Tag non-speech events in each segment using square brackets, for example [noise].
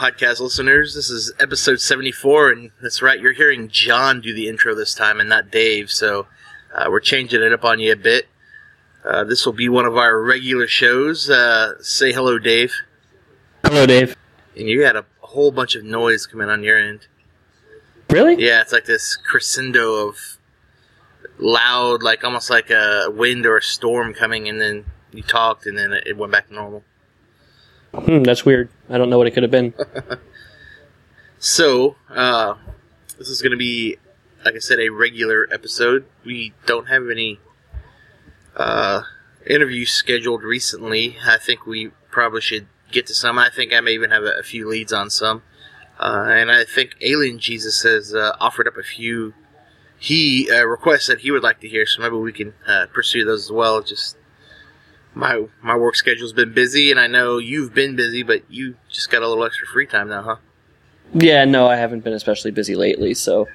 Hello, Racketboy podcast listeners. This is episode 74, and that's right, you're hearing John do the intro this time and not Dave, so uh, we're changing it up on you a bit. Uh, this will be one of our regular shows. Uh, say hello, Dave. Hello, Dave. And you had a whole bunch of noise coming on your end. Really? Yeah, it's like this crescendo of loud, like almost like a wind or a storm coming, and then you talked, and then it went back to normal. Hmm, that's weird. I don't know what it could have been. [laughs] So, uh, this is going to be, like I said, a regular episode. We don't have any uh, interviews scheduled recently. I think we probably should get to some. I think I may even have a, a few leads on some. Uh, and I think Alien Jesus has uh, offered up a few he uh, requests that he would like to hear, so maybe we can uh, pursue those as well. Just my my work schedule's been busy, and I know you've been busy, but you just got a little extra free time now, huh? Yeah, no, I haven't been especially busy lately, so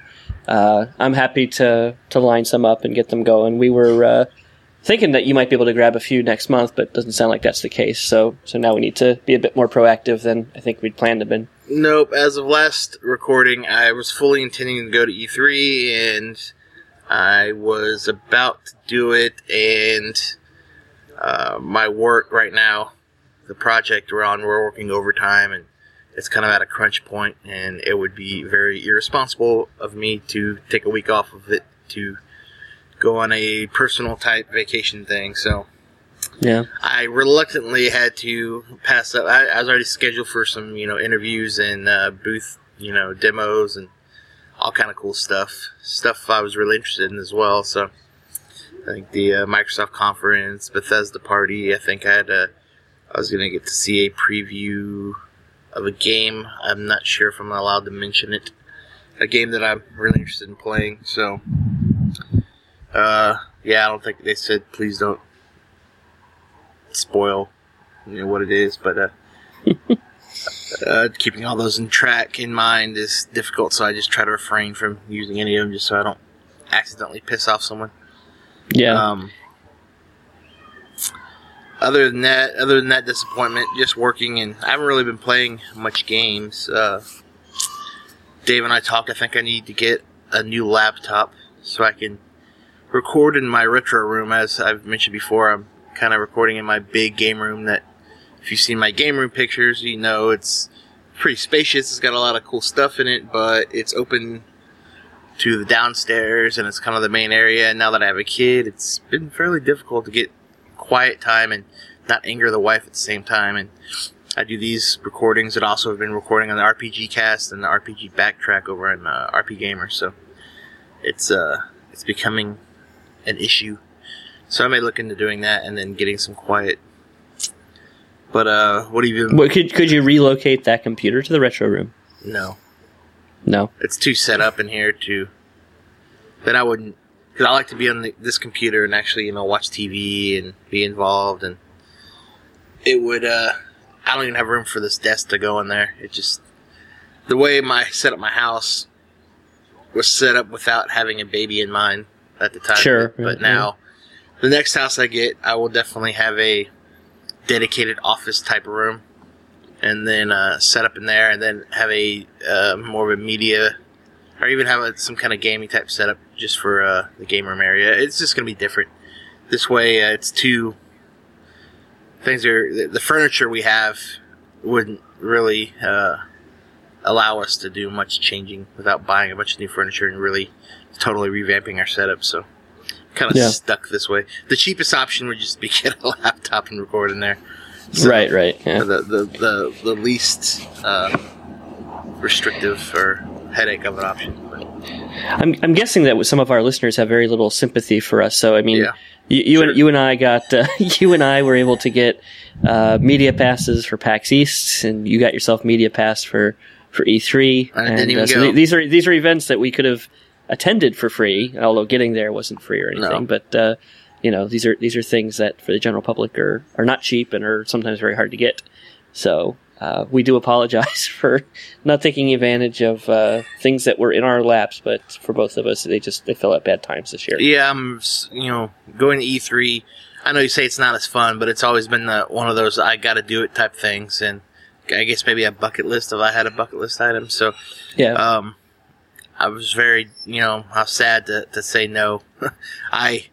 uh, I'm happy to to line some up and get them going. We were uh, thinking that you might be able to grab a few next month, but it doesn't sound like that's the case. So so now we need to be a bit more proactive than I think we'd planned to been. Nope. As of last recording, I was fully intending to go to E3, and I was about to do it, and uh, my work right now, the project we're on, we're working overtime, and it's kind of at a crunch point, and it would be very irresponsible of me to take a week off of it to go on a personal type vacation thing. So Yeah. I reluctantly had to pass up. I, I was already scheduled for some, you know, interviews and uh, booth, you know, demos and all kind of cool stuff. Stuff I was really interested in as well. So I think the uh, Microsoft conference, Bethesda party. I think I had a, I was gonna get to see a preview of a game. I'm not sure if I'm allowed to mention it. A game that I'm really interested in playing. So, uh, yeah, I don't think they said please don't spoil you know what it is, but uh, [laughs] uh, keeping all those in track in mind is difficult. So I just try to refrain from using any of them, just so I don't accidentally piss off someone. Yeah. Um, other than that, other than that disappointment, just working and I haven't really been playing much games. Uh, Dave and I talked. I think I need to get a new laptop so I can record in my retro room. As I've mentioned before, I'm kind of recording in my big game room. That if you've seen my game room pictures, you know it's pretty spacious. It's got a lot of cool stuff in it, but it's open to the downstairs and it's kind of the main area. And now that I have a kid, it's been fairly difficult to get quiet time and not anger the wife at the same time. And I do these recordings that also have been recording on the RPG Cast and the RPG Backtrack over on uh, RPGamer. So it's uh it's becoming an issue. So I may look into doing that and then getting some quiet. But uh, what have you been? What, could could you relocate that computer to the retro room? No. No. it's too set up in here to that I wouldn't because I like to be on the, this computer and actually you know watch TV and be involved and it would uh I don't even have room for this desk to go in there. It just the way my set up my house was set up without having a baby in mind at the time. Sure, but now the next house I get, I will definitely have a dedicated office type of room and then uh, set up in there, and then have a uh, more of a media, or even have a, some kind of gaming type setup just for uh, the game room area. It's just going to be different. This way, uh, it's two things are the, furniture we have wouldn't really uh, allow us to do much changing without buying a bunch of new furniture and really totally revamping our setup. So. Kind of Yeah. stuck this way. The cheapest option would just be [laughs] get a laptop and record in there. So- right. Right. Yeah. the the the, the least uh, restrictive or headache of an option. But I'm, I'm guessing that some of our listeners have very little sympathy for us. So I mean, Yeah. you, you Sure. and you and I got uh, [laughs] you and I were able to get uh, media passes for PAX East, and you got yourself media pass for for E3. I and uh, so th- these are these are events that we could have attended for free, although getting there wasn't free or anything. No. But uh, you know, these are these are things that for the general public are are not cheap and are sometimes very hard to get. So. Uh, we do [laughs] apologize for not taking advantage of uh, things that were in our laps, but for both of us, they just they fell at bad times this year. yeah, I'm you know going to E3. I know you say it's not as fun, but it's always been the, one of those I got to do it type things, and I guess maybe a bucket list if I had a bucket list item. So Yeah. um, I was very, you know, I was sad to, to say no. [laughs] I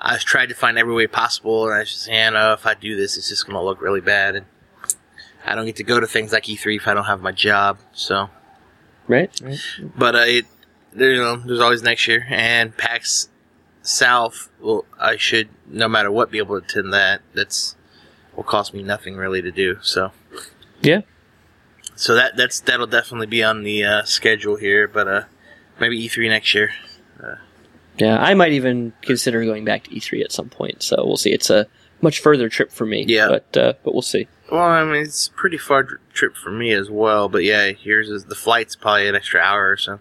I tried to find every way possible, and I was just, yeah, no, if I do this, it's just going to look really bad, and I don't get to go to things like E3 if I don't have my job. So, right. right. but uh, it, you know, there's always next year, and PAX South. Well, I should, no matter what, be able to attend that. That's will cost me nothing really to do. So, Yeah. so that that's that'll definitely be on the uh, schedule here, but uh, maybe E3 next year. Yeah. I might even consider going back to E3 at some point. So we'll see. It's a much further trip for me. Yeah. But uh, but we'll see. Well, I mean, it's a pretty far trip for me as well, but yeah, yours is the flight's probably an extra hour or so.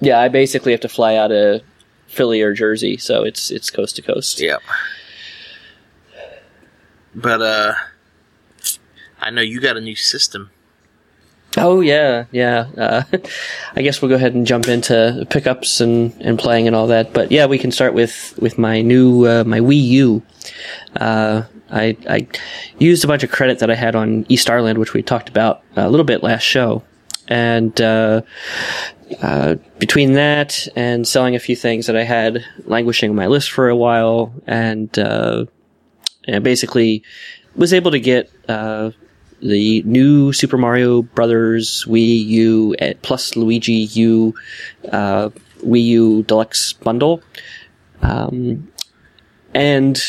Yeah. I basically have to fly out of Philly or Jersey, so it's it's coast to coast. Yep. But uh, I know you got a new system. Oh yeah, yeah. Uh, [laughs] I guess we'll go ahead and jump into pickups and, and playing and all that. But yeah, we can start with with my new uh, my Wii U. Uh, I I used a bunch of credit that I had on East Ireland, which we talked about a little bit last show, and uh, uh, between that and selling a few things that I had languishing on my list for a while, and uh, and basically was able to get the new Super Mario Brothers Wii U plus Luigi U uh, Wii U Deluxe bundle, um, and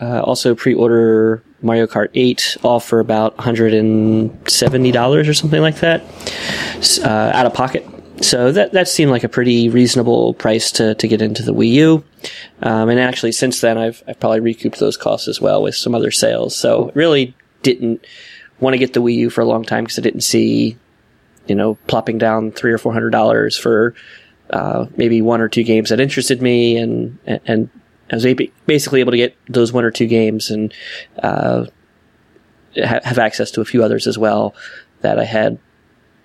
uh, also pre-order Mario Kart 8, all for about $170 or something like that, uh, out of pocket. So that that seemed like a pretty reasonable price to, to get into the Wii U. Um, and actually, since then, I've, I've probably recouped those costs as well with some other sales. So really didn't want to get the Wii U for a long time because I didn't see, you know, plopping down three or four hundred dollars for uh, maybe one or two games that interested me, and and I was basically able to get those one or two games and uh, ha- have access to a few others as well that I had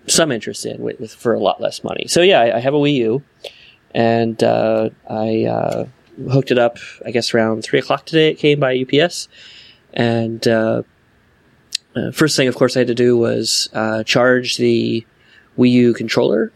some interest in with, with for a lot less money. So yeah, I, I have a Wii U, and uh, I uh, hooked it up. I guess around three o'clock today. It came by UPS, and uh, first thing, of course, I had to do was uh, charge the Wii U controller,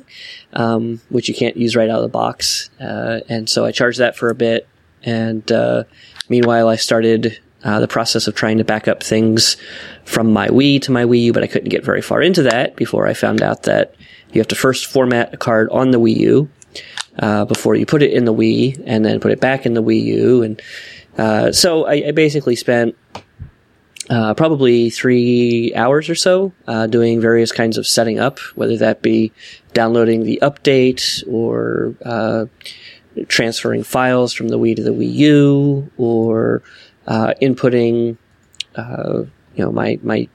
[laughs] um, which you can't use right out of the box. Uh, and so I charged that for a bit. And uh, meanwhile, I started uh, the process of trying to back up things from my Wii to my Wii U, but I couldn't get very far into that before I found out that you have to first format a card on the Wii U uh, before you put it in the Wii, and then put it back in the Wii U. And uh, so I, I basically spent uh, probably three hours or so uh, doing various kinds of setting up, whether that be downloading the update or uh, transferring files from the Wii to the Wii U or uh, inputting, uh, you know, my my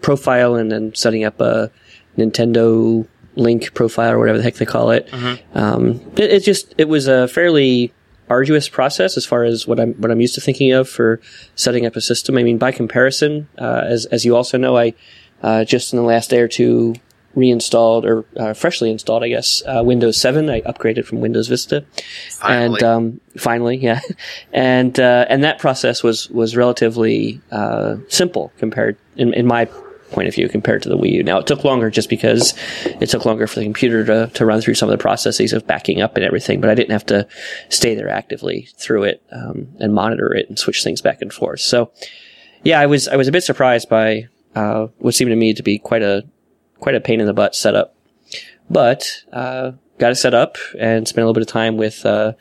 profile and then setting up a Nintendo Link profile or whatever the heck they call it. Um, it, it just it was a fairly arduous process as far as what I'm what I'm used to thinking of for setting up a system. I mean, by comparison, uh, as as you also know, I uh, just in the last day or two reinstalled or uh, freshly installed, I guess, uh, Windows 7. I upgraded from Windows Vista, Finally. and um, finally, yeah, [laughs] and uh, and that process was was relatively uh, simple compared in in my point of view compared to the Wii U. Now it took longer just because it took longer for the computer to, to run through some of the processes of backing up and everything, but I didn't have to stay there actively through it um, and monitor it and switch things back and forth. So yeah, I was I was a bit surprised by uh, what seemed to me to be quite a quite a pain in the butt setup, but uh, got it set up and spent a little bit of time with uh,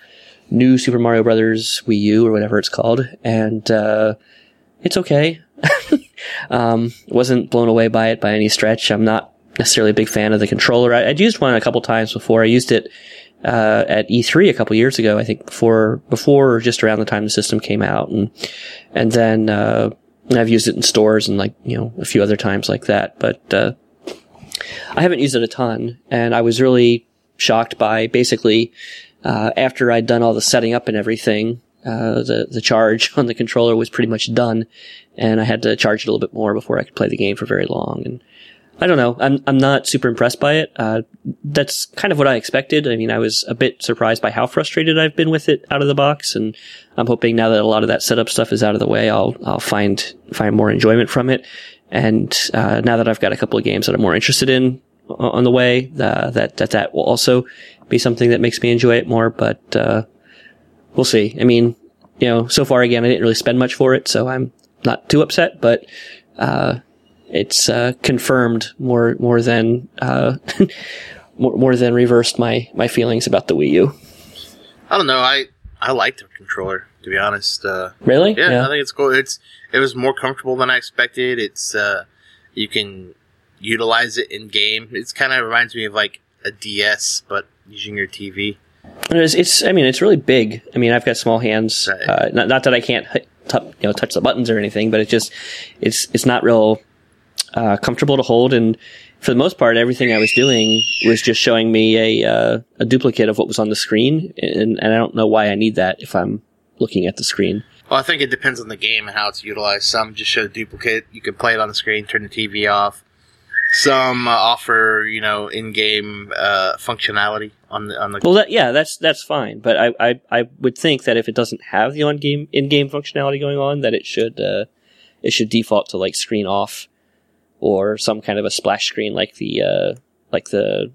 new Super Mario Brothers Wii U or whatever it's called, and uh, it's okay. [laughs] um, wasn't blown away by it by any stretch. I'm not necessarily a big fan of the controller. I, I'd used one a couple times before. I used it uh, at E3 a couple years ago, I think before before or just around the time the system came out, and and then uh, I've used it in stores and like you know a few other times like that, but uh, I haven't used it a ton, and I was really shocked by basically uh, after I'd done all the setting up and everything. Uh, the the charge [laughs] on the controller was pretty much done, and I had to charge it a little bit more before I could play the game for very long. And I don't know, I'm I'm not super impressed by it. Uh, that's kind of what I expected. I mean, I was a bit surprised by how frustrated I've been with it out of the box, and I'm hoping now that a lot of that setup stuff is out of the way, I'll I'll find find more enjoyment from it. and uh, now that I've got a couple of games that I'm more interested in on the way, uh, that that that will also be something that makes me enjoy it more. But uh, we'll see. I mean, you know, so far again, I didn't really spend much for it, so I'm not too upset. But uh, it's uh, confirmed more more than uh, [laughs] more, more than reversed my my feelings about the Wii U. I don't know. I I like the controller to be honest. Uh, Really? yeah, I think it's cool. It's it was more comfortable than I expected. It's uh, you can utilize it in game. It's kind of reminds me of like a DS, but using your TV. It's, it's, I mean, it's really big. I mean, I've got small hands. Right. Uh, not, not that I can't, tu- you know, touch the buttons or anything, but it's just, it's, it's not real uh, comfortable to hold. And for the most part, everything I was doing was just showing me a, uh, a duplicate of what was on the screen, and, and I don't know why I need that if I'm looking at the screen. Well, I think it depends on the game and how it's utilized. Some just show a duplicate. You can play it on the screen, turn the TV off. Some uh, offer, you know, in-game uh, functionality on the on the. Well, that, yeah, that's that's fine, but I, I I would think that if it doesn't have the on game in game functionality going on, that it should uh, it should default to like screen off or some kind of a splash screen like the uh, like the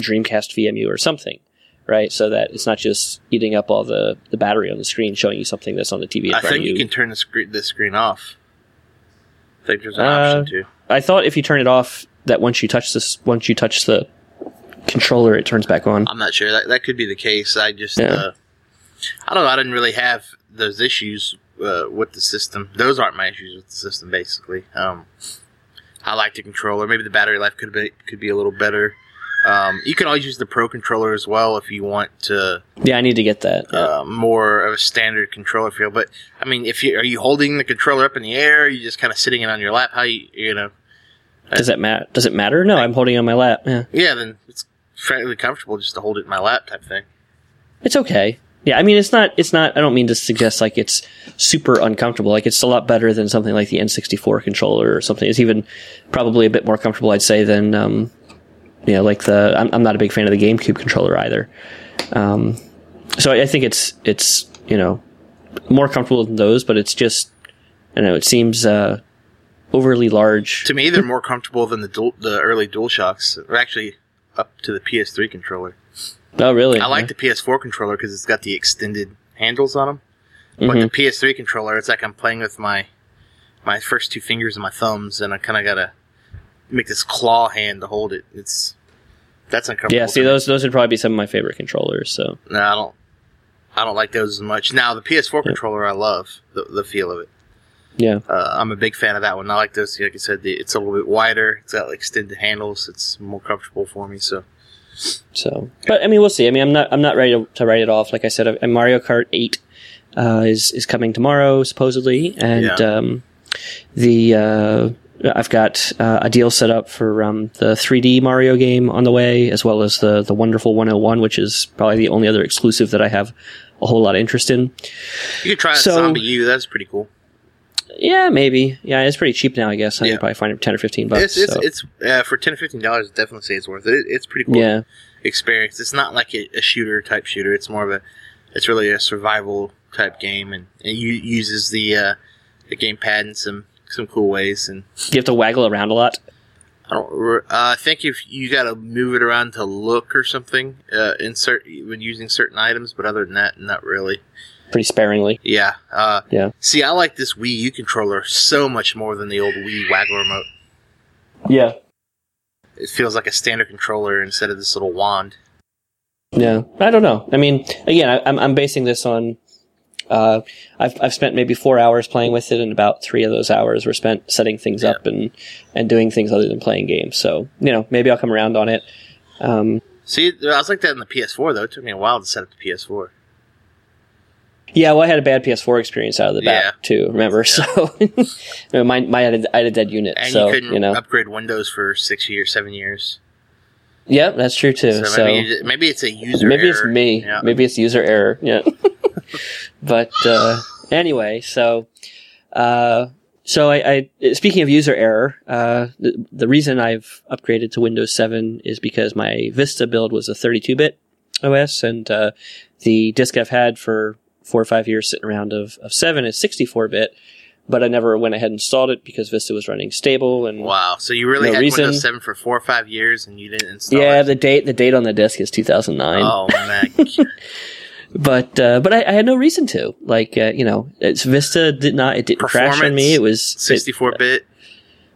Dreamcast VMU or something, right? So that it's not just eating up all the, the battery on the screen, showing you something that's on the TV. I think you you can turn the screen the screen off. I think there's an Uh, option too. I thought if you turn it off, that once you touch this, once you touch the controller, it turns back on. I'm not sure. That that could be the case. I just Yeah. uh, I don't know. I didn't really have those issues uh, with the system. Those aren't my issues with the system. Basically, um, I like the controller. Maybe the battery life could be could be a little better. Um, you can always use the Pro controller as well if you want to Yeah, I need to get that. Yeah. uh, more of a standard controller feel. But I mean, if you are you holding the controller up in the air, are you just kind of sitting it on your lap? How you you know? Does that matter? Does it matter? No, I'm holding it on my lap. Yeah. Yeah, then it's fairly comfortable just to hold it in my lap type thing. It's okay. Yeah, I mean, it's not. It's not. I don't mean to suggest like it's super uncomfortable. Like it's a lot better than something like the N64 controller or something. It's even probably a bit more comfortable, I'd say, than um, you know, like the. I'm, I'm not a big fan of the GameCube controller either. Um, so I, I think it's it's you know more comfortable than those, but it's just I don't know. It seems uh, overly large. To me, they're more comfortable than the dual, the early DualShocks, or actually up to the PS3 controller. Oh, really? I like the PS4 controller because it's got the extended handles on them. But mm-hmm. the PS3 controller, it's like I'm playing with my my first two fingers and my thumbs, and I kind of gotta make this claw hand to hold it. It's that's uncomfortable. Yeah. See, those those would probably be some of my favorite controllers. So No, I don't. I don't like those as much. Now the PS4 controller, I love the, the feel of it. Yeah. Uh, I'm a big fan of that one. I like those. Like I said, the, it's a little bit wider. It's got like extended handles. It's more comfortable for me. So So, but I mean, we'll see. I mean, I'm not I'm not ready to, to write it off. Like I said, uh, Mario Kart Eight uh, is is coming tomorrow supposedly, and Yeah. um, the uh, I've got uh, a deal set up for um, the 3D Mario game on the way, as well as the the Wonderful 101, which is probably the only other exclusive that I have a whole lot of interest in. you could try So- Zombie U. That's pretty cool. Yeah, maybe. Yeah, it's pretty cheap now. I guess I Yeah. could probably find it for ten or fifteen bucks. It's it's, so. it's uh, for ten or fifteen dollars. Definitely say it's worth it. it it's pretty cool. yeah, experience. It's not like a, a shooter type shooter. It's more of a. It's really a survival type game, and it u- uses the uh, the gamepad in some some cool ways. And you have to waggle around a lot. I don't. Uh, I think if you got to move it around to look or something, uh, insert when using certain items, but other than that, not really. Pretty sparingly. Yeah. Uh, Yeah. See, I like this Wii U controller so much more than the old Wii waggle remote. Yeah. It feels like a standard controller instead of this little wand. Yeah, I don't know. I mean, again, I, I'm I'm basing this on. Uh, I've I've spent maybe four hours playing with it, and about three of those hours were spent setting things Yeah. up and and doing things other than playing games. So you know, maybe I'll come around on it. Um, See, I was like that in the PS4 though. It took me a while to set up the PS4. Yeah, well, I had a bad PS4 experience out of the Yeah. bat too. Remember, [laughs] so know, mine, mine had a, I had a dead unit. And so you couldn't you know, upgrade Windows for six years, seven years. yeah, that's true too. So, So, maybe, you- maybe it's a user. maybe it's error. me. Yeah. Maybe it's user error. Yeah. [laughs] but uh, anyway, so uh, so I, I speaking of user error, uh, the, the reason I've upgraded to Windows 7 is because my Vista build was a 32-bit OS, and uh, the disk I've had for four or five years sitting around of, of seven is 64-bit. but I never went ahead and installed it because Vista was running stable and Wow. So you really No had reason. Windows 7 for four or five years and you didn't install yeah, it? the date the date on the disk is 2009. Oh, [laughs] man. But uh, but I, I had no reason to. Like uh, you know, it's Vista did not it didn't crash on me. It was 64 bit.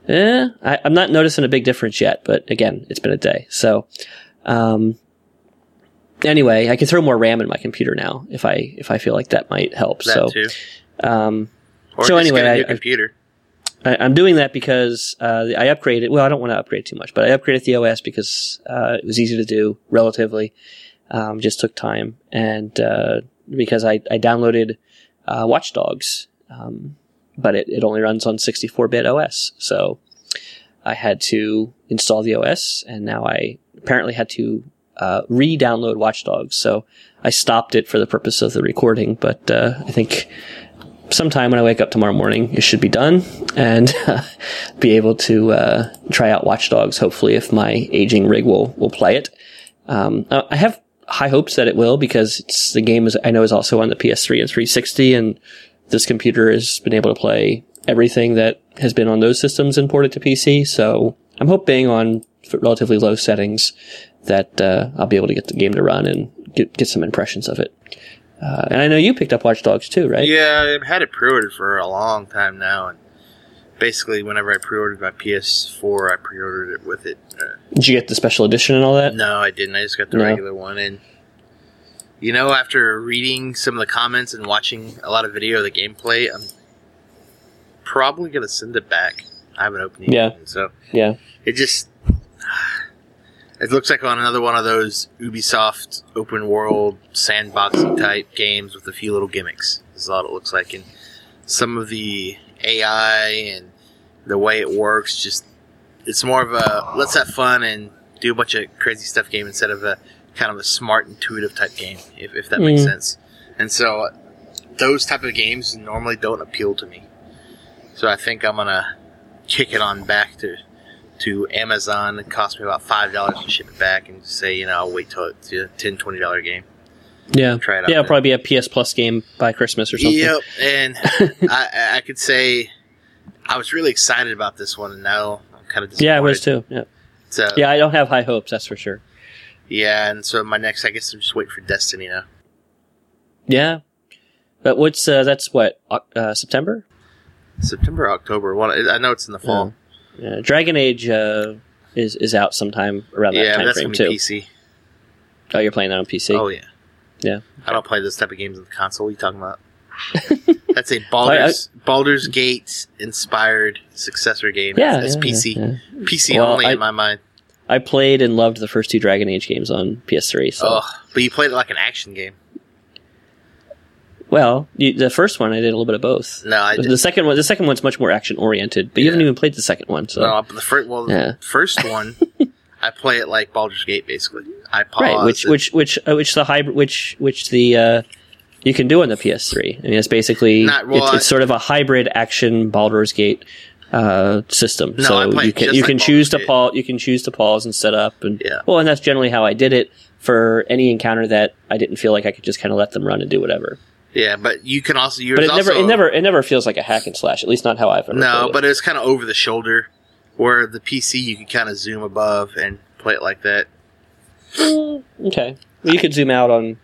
It, eh, I, I'm not noticing a big difference yet. But again, it's been a day. So um, anyway, I can throw more RAM in my computer now if I if I feel like that might help. That so too. um, Or so anyway, get a new I- computer. I, I'm doing that because uh, I upgraded. Well, I don't want to upgrade too much, but I upgraded the OS because uh, it was easy to do relatively. Um, just took time, and uh, because I, I downloaded uh, Watch Dogs, um, but it, it only runs on 64-bit OS, so I had to install the OS, and now I apparently had to uh, re-download Watch Dogs. So I stopped it for the purpose of the recording, but uh, I think sometime when I wake up tomorrow morning, it should be done and [laughs] be able to uh, try out Watch Dogs. Hopefully, if my aging rig will will play it. Um, uh, I have high hopes that it will because it's the game is I know is also on the PS3 and 360, and this computer has been able to play everything that has been on those systems and ported to PC. So I'm hoping on relatively low settings that uh, I'll be able to get the game to run and get get some impressions of it. Uh, and I know you picked up Watch Dogs too, right? Yeah, I've had it pre-ordered for a long time now, and basically, whenever I pre-ordered my PS4, I pre-ordered it with it. Uh, Did you get the special edition and all that? no, I didn't. I just got the No. regular one, and you know, after reading some of the comments and watching a lot of video of the gameplay, I'm probably gonna send it back. I haven't opened it Yeah. yet, so Yeah. it just it looks like on another one of those Ubisoft open world sandboxy type games with a few little gimmicks. Is all it looks like, and some of the AI and the way it works, just it's more of a let's have fun and do a bunch of crazy stuff game instead of a kind of a smart, intuitive type game, if, if that makes Mm. sense. And so uh, those type of games normally don't appeal to me. So I think I'm gonna kick it on back to to Amazon. It cost me about five dollars to ship it back, and say you know I'll wait till it's a 10 20 dollar game. Yeah. Try it out Yeah, it'll then. probably be a PS Plus game by Christmas or something. Yep, and [laughs] I, I could say I was really excited about this one, and now I'm kind of disappointed. Yeah, I was too. Yeah. So, Yeah, I don't have high hopes, that's for sure. yeah, and so my next, I guess I'm just waiting for Destiny now. Yeah. But what's uh, that's what uh, September? September, October. One, I know it's in the fall. Yeah. Dragon Age uh, is is out sometime around that yeah, time that's frame gonna be too. PC. Oh, you're playing that on PC. Oh yeah, Yeah. I don't play this type of games on the console. What are you talking about? [laughs] That's a Baldur's Baldur's Gate inspired successor game. yeah, it's yeah, PC. yeah, yeah. PC Well, only I- in my mind. I played and loved the first two Dragon Age games on PS3. So, Oh, but you played it like an action game. Well, you, the first one I did a little bit of both. No, I The did. second one, the second one's much more action oriented, but you haven't even played the second one. So, No, but the first, well, Yeah. the first one, I play it like Baldur's Gate, basically. I pause. right, which and- which which uh, which the hybrid, which which the uh, you can do on the PS3. I mean, it's basically Not- well, it's, it's sort of a hybrid action Baldur's Gate uh, system. No, so you can you like can choose to pause you can choose to pause and set up and Yeah. well, and that's generally how I did it for any encounter that I didn't feel like I could just kind of let them run and do whatever. Yeah, but you can also use But it never also, it never it never feels like a hack and slash. At least not how I've ever. No, but it's kind of over the shoulder. Where the PC, you can kind of zoom above and play it like that. Mm, okay. Well, you could zoom out on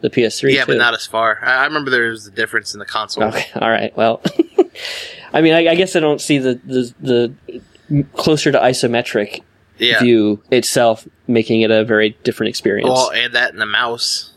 the PS3. yeah, too. but not as far. I, I remember there was a difference in the console. Okay, [laughs] all right. Well, [laughs] I mean, I, I guess I don't see the, the the closer to isometric Yeah. view itself making it a very different experience. Well, and that and the mouse.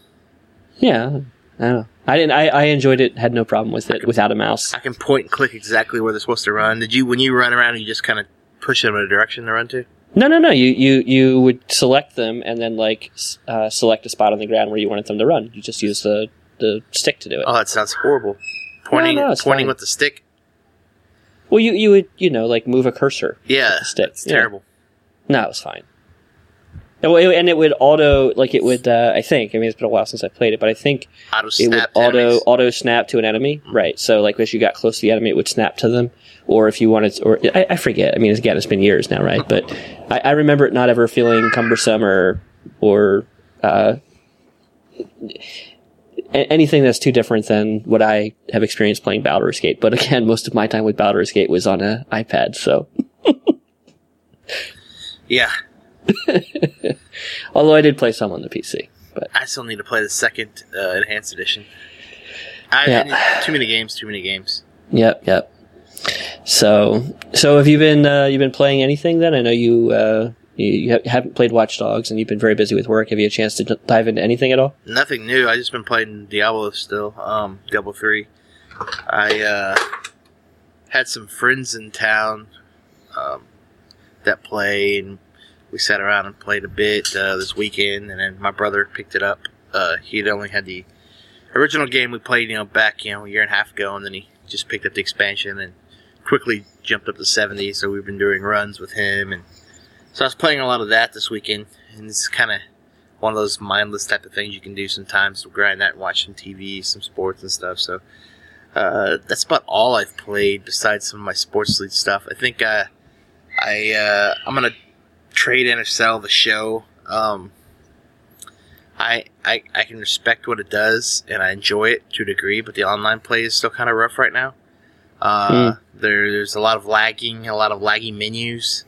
yeah, I don't know. I didn't. I, I enjoyed it. Had no problem with it without a mouse. I can point and click exactly where they're supposed to run. Did you, when you run around, you just kind of push them in a direction to run to? No, no, no. You you you would select them and then like uh, select a spot on the ground where you wanted them to run. You just use the the stick to do it. Oh, that sounds horrible. Pointing, no, it's pointing fine. with the stick. Well, you you would you know like move a cursor. Yeah, stick. It's Yeah. terrible. No, it was fine. And it- and it would auto like it would. Uh, I think. I mean, it's been a while since I played it, but I think Auto it would auto enemies. auto snap to an enemy. Right. So like as you got close to the enemy, it would snap to them. Or if you wanted, to, or I, I forget. I mean, again, it's been years now, right? But I, I remember it not ever feeling cumbersome or or uh, anything that's too different than what I have experienced playing Baldur's Gate. But again, most of my time with Baldur's Gate was on an iPad, so. Yeah, [laughs] Although I did play some on the PC, but I still need to play the second uh, enhanced edition. I, Yeah. I too many games. Too many games. yep, yep. So, so have you been uh, you been playing anything then? I know you uh, you, you ha- haven't played Watch Dogs, and you've been very busy with work. Have you had a chance to d- dive into anything at all? Nothing new. I just been playing Diablo still. Um, Diablo three. I uh, had some friends in town um, that play, and we sat around and played a bit uh, this weekend. And then my brother picked it up. Uh, he'd only had the original game we played, you know, back you know a year and a half ago, and then he just picked up the expansion and quickly jumped up to seventy. So we've been doing runs with him, and so I was playing a lot of that this weekend, and it's kind of one of those mindless type of things you can do sometimes to grind that and watch some TV, some sports and stuff. So uh, that's about all I've played besides some of my sports league stuff. I think I uh, I'm gonna trade in or sell the show. Um, I, I I can respect what it does and I enjoy it to a degree, but the online play is still kind of rough right now. Uh, there, there's a lot of lagging, a lot of laggy menus.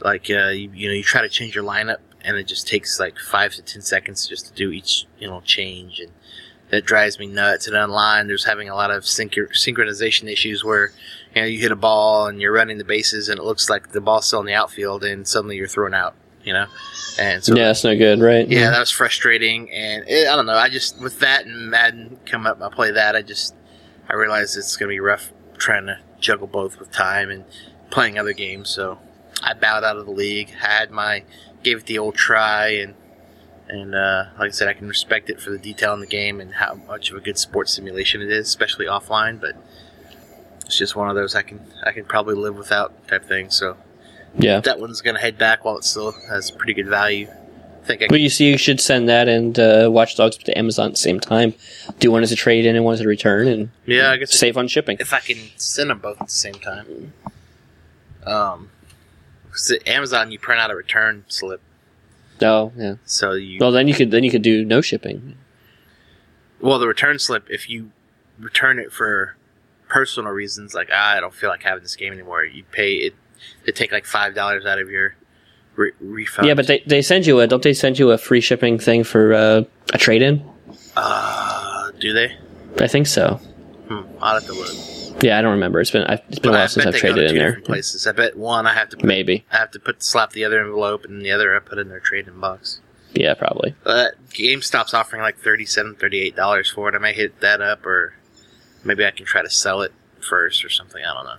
Like uh, you, you know, you try to change your lineup, and it just takes like five to ten seconds just to do each you know change, and that drives me nuts. And online, there's having a lot of synch- synchronization issues where you know you hit a ball and you're running the bases, and it looks like the ball's still in the outfield, and suddenly you're thrown out. You know, and so yeah, that's no good, right? yeah, that was frustrating, and it, I don't know. I just with that and Madden come up, I play that. I just I realize it's gonna be rough trying to juggle both with time and playing other games. So I bowed out of the league. Had my gave it the old try, and and uh, like I said, I can respect it for the detail in the game and how much of a good sports simulation it is, especially offline. But it's just one of those I can I can probably live without type thing. So yeah. that one's gonna head back while it still has pretty good value. I think I Well, you see, you should send that and uh, Watch Dogs to Amazon at the same time. Do one as a trade in and one as a return, and yeah, I guess save on shipping. if I can send them both at the same time. Um, 'cause at Amazon, you print out a return slip, Oh, yeah. so you Well, then you could then you could do no shipping. well the return slip if you return it for personal reasons, like ah, I don't feel like having this game anymore, you pay it. They take like five dollars out of your re- refund. Yeah, but they, they send you a don't they send you a free shipping thing for uh, a trade in? uh, do they? I think so. Hmm, I'll have to look. Yeah, I don't remember. It's been I, it's been a But I while since I've they go to traded in there. places. I bet one I have to put, Maybe. I have to put slap the other envelope, and the other I put in their trade-in box. Yeah, probably. Uh, GameStop's offering like $37, $38 for it. I may hit that up, or maybe I can try to sell it first or something. I don't know.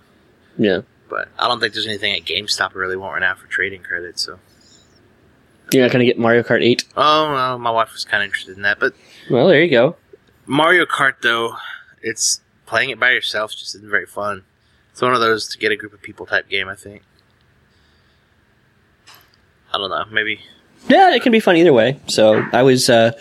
Yeah. But I don't think there's anything at GameStop I really want right now for trading credit. So, You're not gonna get Mario Kart 8. oh, well, my wife was kind of interested in that. But Well, there you go. Mario Kart, though, it's playing it by yourself just isn't very fun. It's one of those to get a group of people type game. I think. I don't know. Maybe Yeah, it can be fun either way. So I was uh,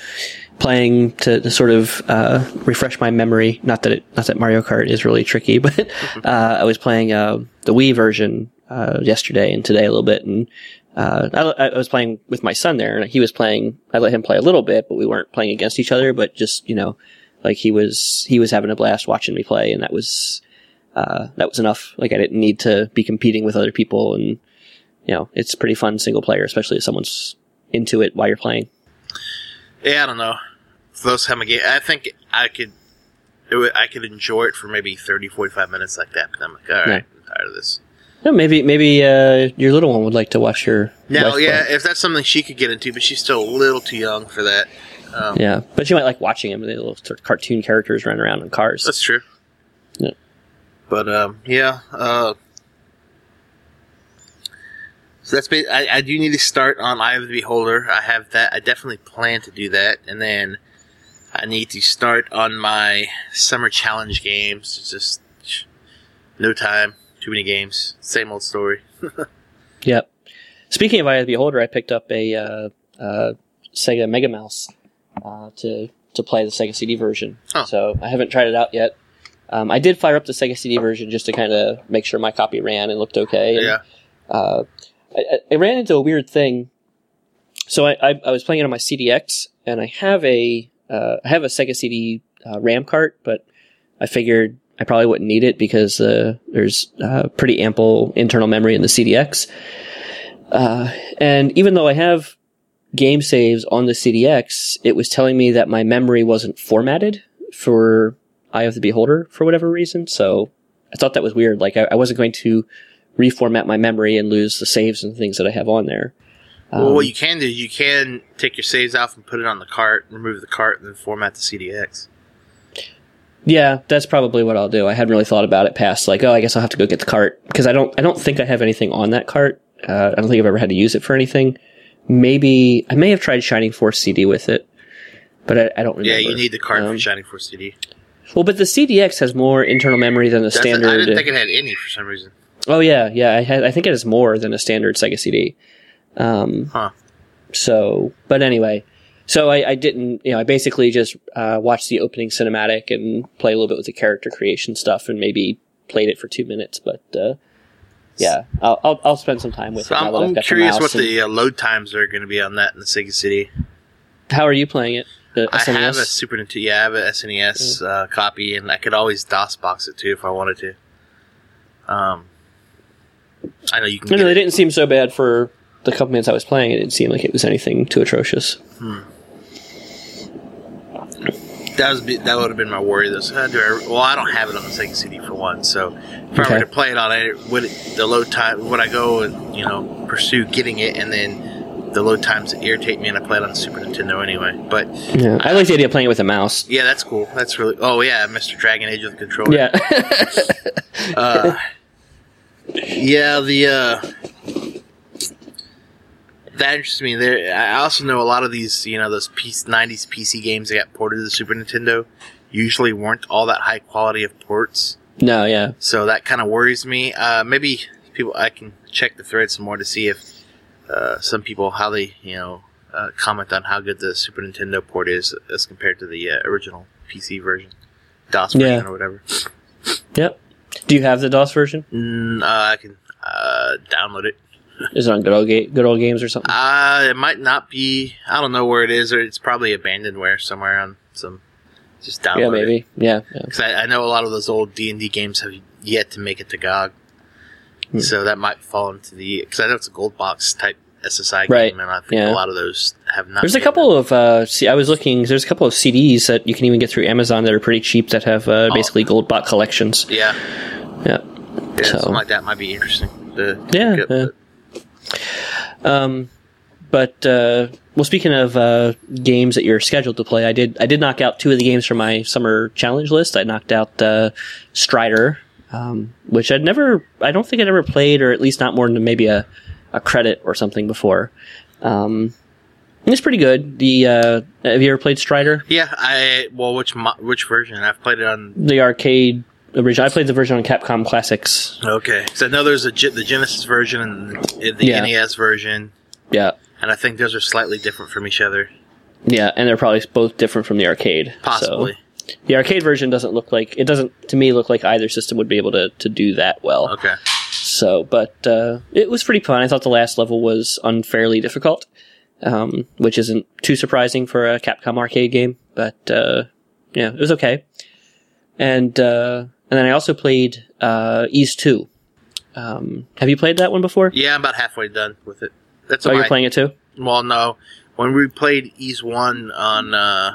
playing to, to sort of uh, refresh my memory. Not that it, not that Mario Kart is really tricky, [laughs] but uh, I was playing uh, the Wii version uh, yesterday and today a little bit, and uh, I, I was playing with my son there, and he was playing. I let him play a little bit, but we weren't playing against each other. But just you know, like he was he was having a blast watching me play, and that was uh, that was enough. Like I didn't need to be competing with other people, and you know, it's pretty fun single player, especially if someone's into it while you're playing. Yeah, I don't know. Those kind of game, I think I could, would, I could enjoy it for maybe 30, 45 minutes like that. But I'm like, all right, Yeah. I'm tired of this. Yeah, maybe maybe uh, your little one would like to watch your No, yeah, play. if that's something she could get into, but she's still a little too young for that. Um, yeah, but she might like watching him. The little sort of cartoon characters running around in cars. That's true. Yeah. But um, yeah. Uh, so that's I, I do need to start on Eye of the Beholder. I have that. I definitely plan to do that, and then I need to start on my summer challenge games. It's just no time, too many games, same old story. [laughs] Yep. Speaking of Eye of the Beholder, I picked up a uh, uh, Sega Mega Mouse uh, to to play the Sega CD version. Oh. So I haven't tried it out yet. Um, I did fire up the Sega CD version just to kind of make sure my copy ran and looked okay. And, yeah. uh, I, I- I ran into a weird thing. So I, I, I was playing it on my CDX, and I have a uh, I have a Sega CD uh, RAM cart, but I figured I probably wouldn't need it because uh, there's uh, pretty ample internal memory in the CDX. Uh, and even though I have game saves on the CDX, it was telling me that my memory wasn't formatted for Eye of the Beholder for whatever reason. So I thought that was weird. Like I, I wasn't going to reformat my memory and lose the saves and things that I have on there. Well, Um, what you can do, you can take your saves off and put it on the cart, remove the cart, and then format the CDX. Yeah, that's probably what I'll do. I hadn't really thought about it past like, oh, I guess I'll have to go get the cart because I don't, I don't think I have anything on that cart. Uh, I don't think I've ever had to use it for anything. Maybe I may have tried Shining Force CD with it, but I, I don't remember. Yeah, you need the cart Um, for Shining Force CD. Well, but the CDX has more internal memory than the it? standard. I didn't think it had any for some reason. oh yeah, yeah. I had, I think it has more than a standard Sega CD. Um, Huh. So, but anyway, so I, I didn't, you know, I basically just uh, watched the opening cinematic and play a little bit with the character creation stuff and maybe played it for two minutes. But uh, yeah, I'll, I'll I'll spend some time with So it. I'm, I'm curious the what and- the uh, load times are going to be on that in the Sega CD. How are you playing it? The I SNES? have a Super Nintendo. Yeah, I have a SNES uh, copy, and I could always DOSBox it too if I wanted to. Um, I know you can. No, no, they it. didn't seem so bad for the couple minutes I was playing. It didn't seem like it was anything too atrocious. That was be- that would have been my worry. Though. So how do I, well, I don't have it on the Sega CD for one. So if I were to play it on it, would it, the load time? Would I go and you know pursue getting it, and then the load times that irritate me, and I play it on the Super Nintendo anyway. But Yeah, I like the idea of playing it with a mouse. yeah, that's cool. That's really. Oh yeah, Mr. Dragon Age with the controller. Yeah, Uh, [laughs] yeah, the uh, that interests me. There, I also know a lot of these, you know, those piece, '90s PC games that got ported to the Super Nintendo usually weren't all that high quality of ports. no, yeah, So that kind of worries me. Uh, maybe people, I can check the thread some more to see if uh, some people how they, you know, uh, comment on how good the Super Nintendo port is as compared to the uh, original PC version, DOS version Yeah. or whatever. yep. Do you have the DOS version? Mm, uh, I can uh, download it. Is it on good old, ga- good old games or something? Uh, it might not be. I don't know where it is, or it's probably abandonware somewhere on some. Just download yeah, maybe. Yeah, yeah. Because I, I know a lot of those old D and D games have yet to make it to GOG, Hmm. so that might fall into the. Because I know it's a gold box type SSI Right, game, and I think yeah. a lot of those have not. There's a couple of. Uh, see, I was looking. There's a couple of CDs that you can even get through Amazon that are pretty cheap that have uh, Oh. basically gold box collections. Yeah, Yeah. yeah, So- something like that might be interesting. To Yeah, up, yeah. But- Um, but uh, well, speaking of uh, games that you're scheduled to play, I did I did knock out two of the games from my summer challenge list. I knocked out uh, Strider, um, which I'd never, I don't think I'd ever played, or at least not more than maybe a, a credit or something before. Um, it's pretty good. The uh, have you ever played Strider? Yeah, I well, which mo- which version? I've played it on. The arcade original. I played the version on Capcom Classics. Okay, so I know there's a the Genesis version and the Yeah. NES version, Yeah, and I think those are slightly different from each other. yeah, and they're probably both different from the arcade. so- Possibly. The arcade version doesn't look like it doesn't to me look like either system would be able to, to do that well. Okay. So, but uh, it was pretty fun. I thought the last level was unfairly difficult, um, which isn't too surprising for a Capcom arcade game. But uh, yeah, it was okay. And uh, and then I also played uh, Ys Two. Um, have you played that one before? Yeah, I'm about halfway done with it. That's Oh, you're playing it too. Well, no. When we played Ys One on uh,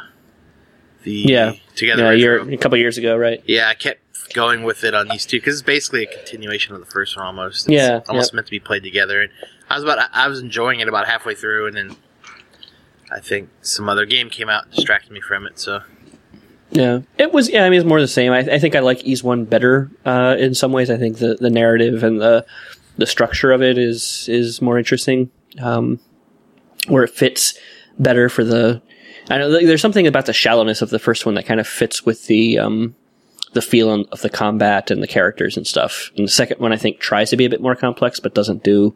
the Yeah. together, Yeah, a year, a couple years ago, right? yeah, I kept going with it on Ys Two because it's basically a continuation of the first one almost. It's Yeah, almost yep. meant to be played together. And I was about I was enjoying it about halfway through, and then I think some other game came out and distracted me from it. So Yeah, it was. Yeah, I mean, it's more the same. I, I think I like Ys One better uh, in some ways. I think the, the narrative and the the structure of it is is more interesting, um, where it fits better for the. I know there's something about the shallowness of the first one that kind of fits with the um, the feel of the combat and the characters and stuff. And the second one, I think, tries to be a bit more complex, but doesn't do.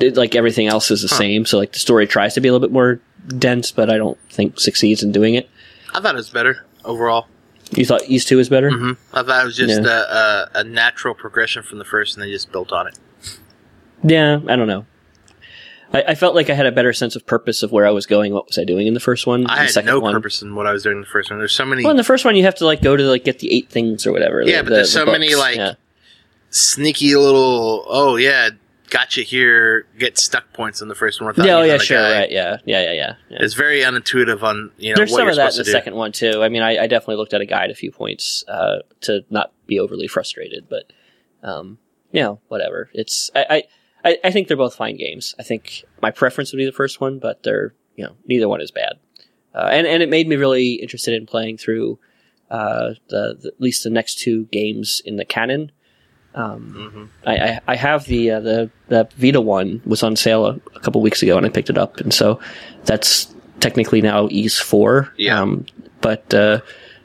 It, like everything else is the same, so like the story tries to be a little bit more dense, but I don't think succeeds in doing it. I thought it was better overall. You thought Ys Two was better? hmm I thought it was just Yeah. a, a, a natural progression from the first, and they just built on it. Yeah, I don't know. I, I felt like I had a better sense of purpose of where I was going. What was I doing in the first one? I the had no one, purpose in what I was doing in the first one. There's so many Well, in the first one, you have to like go to like get the eight things or whatever. Yeah, the- but the- there's the so many, like, Yeah. sneaky little. Oh yeah, gotcha here. Get stuck points in the first one. without Yeah, oh yeah, sure, guide. right, yeah, yeah, yeah, yeah. yeah. It's very unintuitive on you know There's what some of that in the do. second one too. I mean, I, I definitely looked at a guide a few points uh, to not be overly frustrated, but um, you know, whatever. It's I, I I I think they're both fine games. I think my preference would be the first one, but they're you know neither one is bad. Uh, and and it made me really interested in playing through uh, the, the at least the next two games in the canon. Um, hmm I, I, I have the uh, the the Vita one was on sale a, a couple weeks ago, and I picked it up, and so that's technically now Ys four. Yeah. Um, but uh,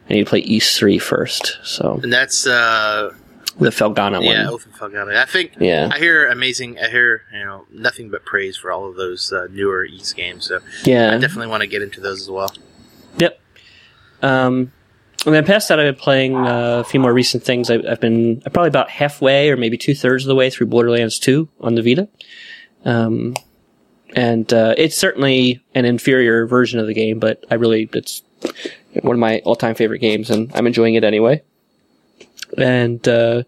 I need to play Ys three first. So And that's uh the Felghana yeah, one. And Falcon. I think Yeah. I hear amazing. I hear you know nothing but praise for all of those uh, newer Ys games. So yeah, I definitely want to get into those as well. Yep. Um, and then past that, I've been playing uh, a few more recent things. I, I've been I'm probably about halfway or maybe two thirds of the way through Borderlands 2 on the Vita. Um, and uh, it's certainly an inferior version of the game, but I really it's one of my all time favorite games, and I'm enjoying it anyway. And uh,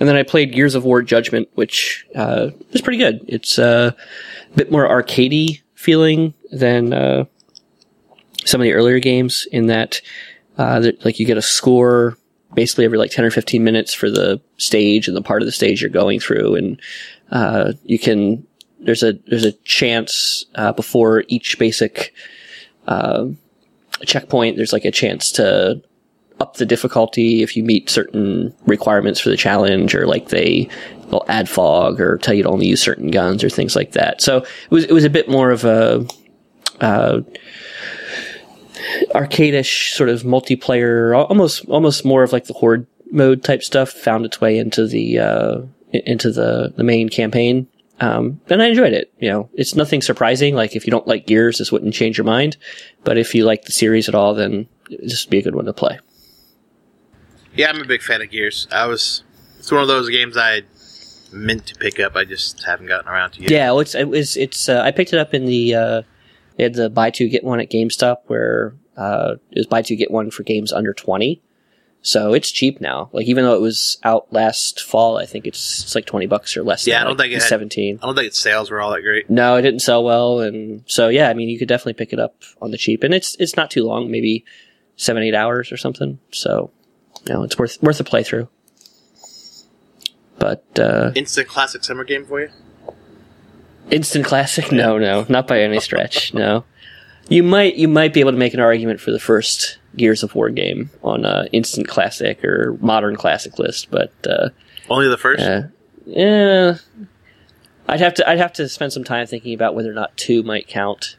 and then I played Gears of War Judgment, which uh, is pretty good. It's uh, a bit more arcadey feeling than uh, some of the earlier games in that, uh, like you get a score basically every like 10 or 15 minutes for the stage and the part of the stage you're going through. And, uh, you can, there's a, there's a chance, uh, before each basic, uh, checkpoint, there's like a chance to up the difficulty if you meet certain requirements for the challenge or like they, they'll add fog or tell you to only use certain guns or things like that. So it was, it was a bit more of a, uh, arcadish sort of multiplayer, almost almost more of like the horde mode type stuff, found its way into the uh, into the the main campaign. Um, and I enjoyed it. You know, it's nothing surprising. Like if you don't like Gears, this wouldn't change your mind. But if you like the series at all, then this would be a good one to play. Yeah, I'm a big fan of Gears. I was. It's one of those games I meant to pick up. I just haven't gotten around to yet. Yeah, well, it's it was it's uh, I picked it up in the uh, they had the buy two get one at GameStop where uh, it was buy two get one for games under twenty. So it's cheap now. Like even though it was out last fall, I think it's it's like twenty bucks or less. Yeah, I don't like think it had- seventeen. I don't think its sales were all that great. No, it didn't sell well, and so yeah, I mean you could definitely pick it up on the cheap, and it's it's not too long, maybe seven eight hours or something. So you know it's worth worth a playthrough. But uh, Instant classic summer game for you. Instant classic? [laughs] No, no, not by any stretch. No, you might you might be able to make an argument for the first Gears of War game on uh, instant classic or modern classic list, but uh, Only the first. uh, yeah, I'd have to I'd have to spend some time thinking about whether or not two might count.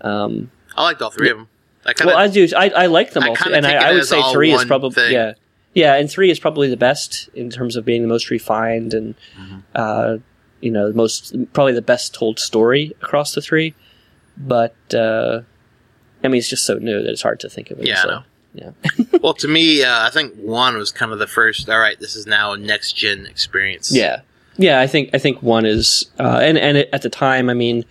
Um, I liked all three of them. I kind of. well, I do. I, I like them I all, kinda and I, I would say three is probably thing. yeah, yeah, and three is probably the best in terms of being the most refined and Mm-hmm. uh, you know the most probably the best told story across the three. But uh, I mean, it's just so new that it's hard to think of it. Yeah, so, yeah, [laughs] well, to me, uh, I think one was kind of the first. All right, this is now a next gen experience. yeah, yeah. I think I think one is, uh, and and it, at the time, I mean.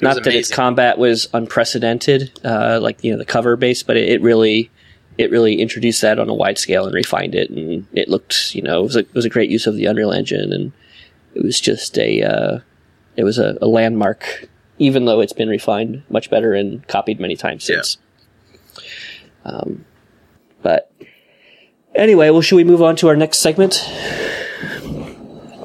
Not that its combat was unprecedented, uh, like you know the cover base, but it, it really, it really introduced that on a wide scale and refined it, and it looked, you know, it was a, it was a great use of the Unreal Engine, and it was just a, uh, it was a, a landmark, even though it's been refined much better and copied many times Yeah. since. Um, but anyway, well, should we move on to our next segment?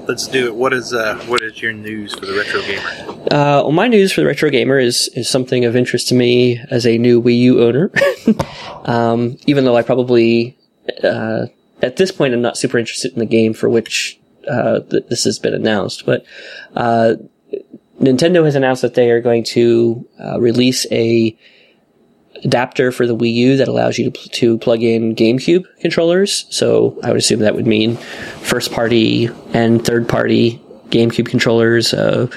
Let's do it. What is uh, what is your news for the retro gamer? Uh, well, my news for the retro gamer is is something of interest to me as a new Wii U owner. [laughs] um, even though I probably uh, at this point I'm not super interested in the game for which uh, th- this has been announced, but uh, Nintendo has announced that they are going to uh, release a adapter for the Wii U that allows you to, pl- to plug in GameCube controllers. So I would assume that would mean first party and third party GameCube controllers, uh,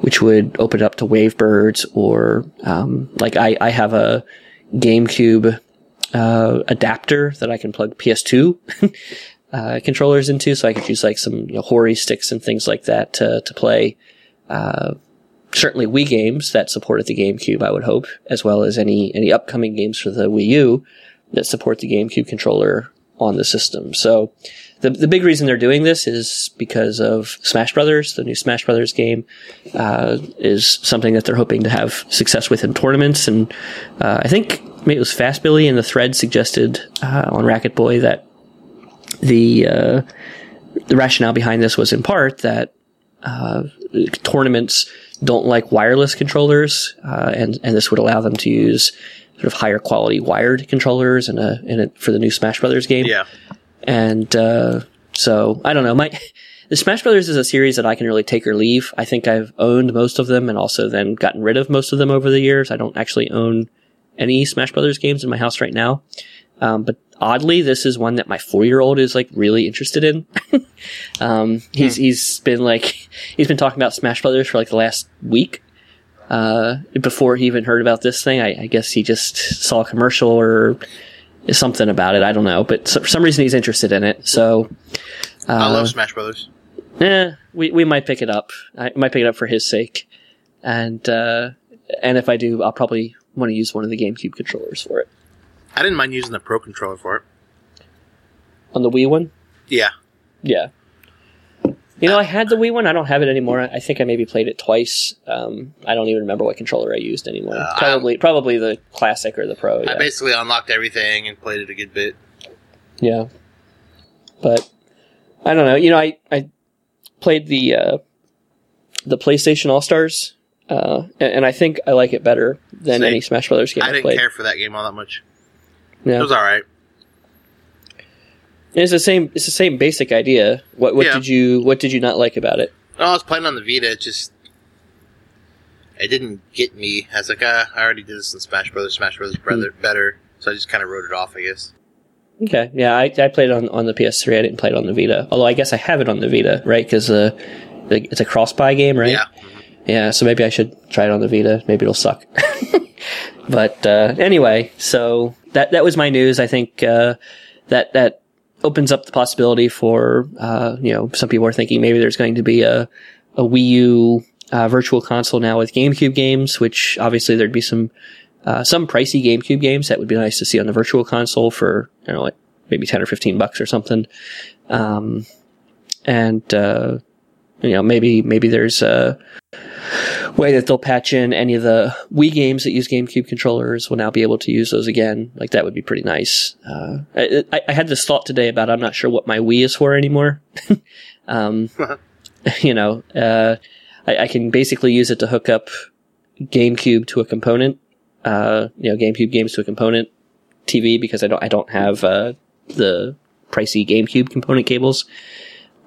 which would open it up to Wavebirds or um, like I, I have a GameCube uh, adapter that I can plug PS2 [laughs] uh, controllers into, so I could use like some you know, Hori sticks and things like that to to play uh, certainly Wii games that supported the GameCube, I would hope, as well as any any upcoming games for the Wii U that support the GameCube controller on the system. So the the big reason they're doing this is because of Smash Brothers. The new Smash Brothers game uh, is something that they're hoping to have success with in tournaments, and uh, I think it was Fast Billy in the thread suggested uh, on Racketboy that the uh, the rationale behind this was in part that uh, tournaments don't like wireless controllers, uh, and and this would allow them to use sort of higher quality wired controllers in a in a for the new Smash Brothers game. Yeah. And uh, so I don't know. My [laughs] the Smash Brothers is a series that I can really take or leave. I think I've owned most of them and also then gotten rid of most of them over the years. I don't actually own any Smash Brothers games in my house right now. Um, but oddly, this is one that my four year old is like really interested in. [laughs] um, he's he's been like he's been talking about Smash Brothers for like the last week. Uh, before he even heard about this thing, I, I guess he just saw a commercial or something about it. I don't know, but for some reason he's interested in it. So uh, I love Smash Brothers. eh, we we might pick it up. I might pick it up for his sake, and uh, and if I do, I'll probably want to use one of the GameCube controllers for it I didn't mind using the Pro controller for it. on the Wii one. Yeah. Yeah. You know, I had the Wii one. I don't have it anymore. I think I maybe played it twice. Um, I don't even remember what controller I used anymore. Uh, I- probably, probably the classic or the pro. I basically unlocked everything and played it a good bit. yeah. But I don't know. You know, I I played the uh, the PlayStation All Stars, uh, and, and I think I like it better than Same. any Smash Brothers game I I didn't played. care for that game all that much. Yeah. It was all right. It's the same. It's the same basic idea. What what Yeah. did you what did you not like about it? No, I was playing on the Vita. It just it didn't get me. I was like, ah, I already did this in Smash Brothers. Smash Brothers better, better. So I just kind of wrote it off, I guess. Okay, yeah, I, I played it on on the PS3. I didn't play it on the Vita. Although I guess I have it on the Vita, right? Because uh, it's a cross buy game, right? Yeah. Yeah, so maybe I should try it on the Vita. Maybe it'll suck. [laughs] but uh, anyway, so that that was my news. I think uh, that that opens up the possibility for uh, you know some people are thinking maybe there's going to be a a Wii U uh, virtual console now with GameCube games, which obviously there'd be some uh, some pricey GameCube games that would be nice to see on the virtual console for don't know like maybe ten or fifteen bucks or something. Um, and uh, you know maybe maybe there's a way that they'll patch in any of the Wii games that use GameCube controllers will now be able to use those again. Like that would be pretty nice. Uh, I, I- had this thought today about I'm not sure what my Wii is for anymore. [laughs] um, [laughs] you know, uh, I, I can basically use it to hook up GameCube to a component. Uh, you know, GameCube games to a component TV because I don't I don't have uh, the pricey GameCube component cables.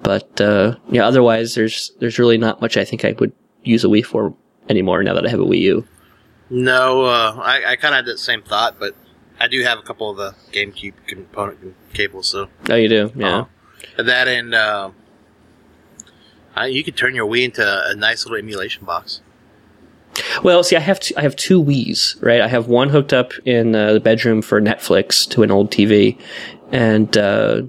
But uh, yeah, otherwise there's there's really not much I think I would use a Wii for anymore now that I have a Wii U. No, uh, I, I kind of had that same thought, but I do have a couple of the GameCube component cables, so Oh, you do? Yeah. uh, that and uh, I, you could turn your Wii into a nice little emulation box. Well, see, I have two, I have two Wii's, right? I have one hooked up in uh, the bedroom for Netflix to an old TV, and uh,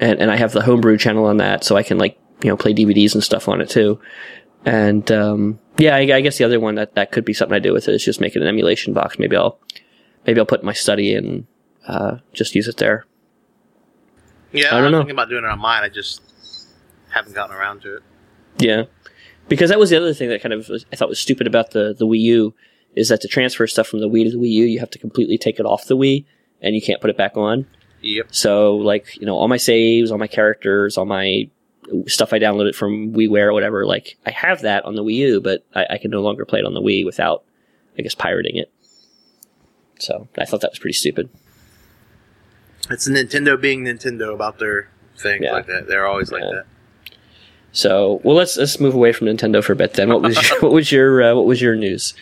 and and I have the homebrew channel on that, so I can like you know play DVDs and stuff on it too. And um, yeah, I, I guess the other one that that could be something I do with it is just make it an emulation box. Maybe I'll maybe I'll put my study and uh, just use it there. Yeah, I don't was know. thinking about doing it on mine. I just haven't gotten around to it. Yeah, because that was the other thing that kind of was, I thought was stupid about the the Wii U is that to transfer stuff from the Wii to the Wii U, you have to completely take it off the Wii and you can't put it back on. Yep. So like you know all my saves, all my characters, all my stuff I downloaded from WiiWare or whatever, like I have that on the Wii U, but I, I can no longer play it on the Wii without, I guess, pirating it. So I thought that was pretty stupid. It's Nintendo being Nintendo about their things Yeah. like that. They're always like that. So well, let's let's move away from Nintendo for a bit. Then what was your, [laughs] what was your uh, what was your news?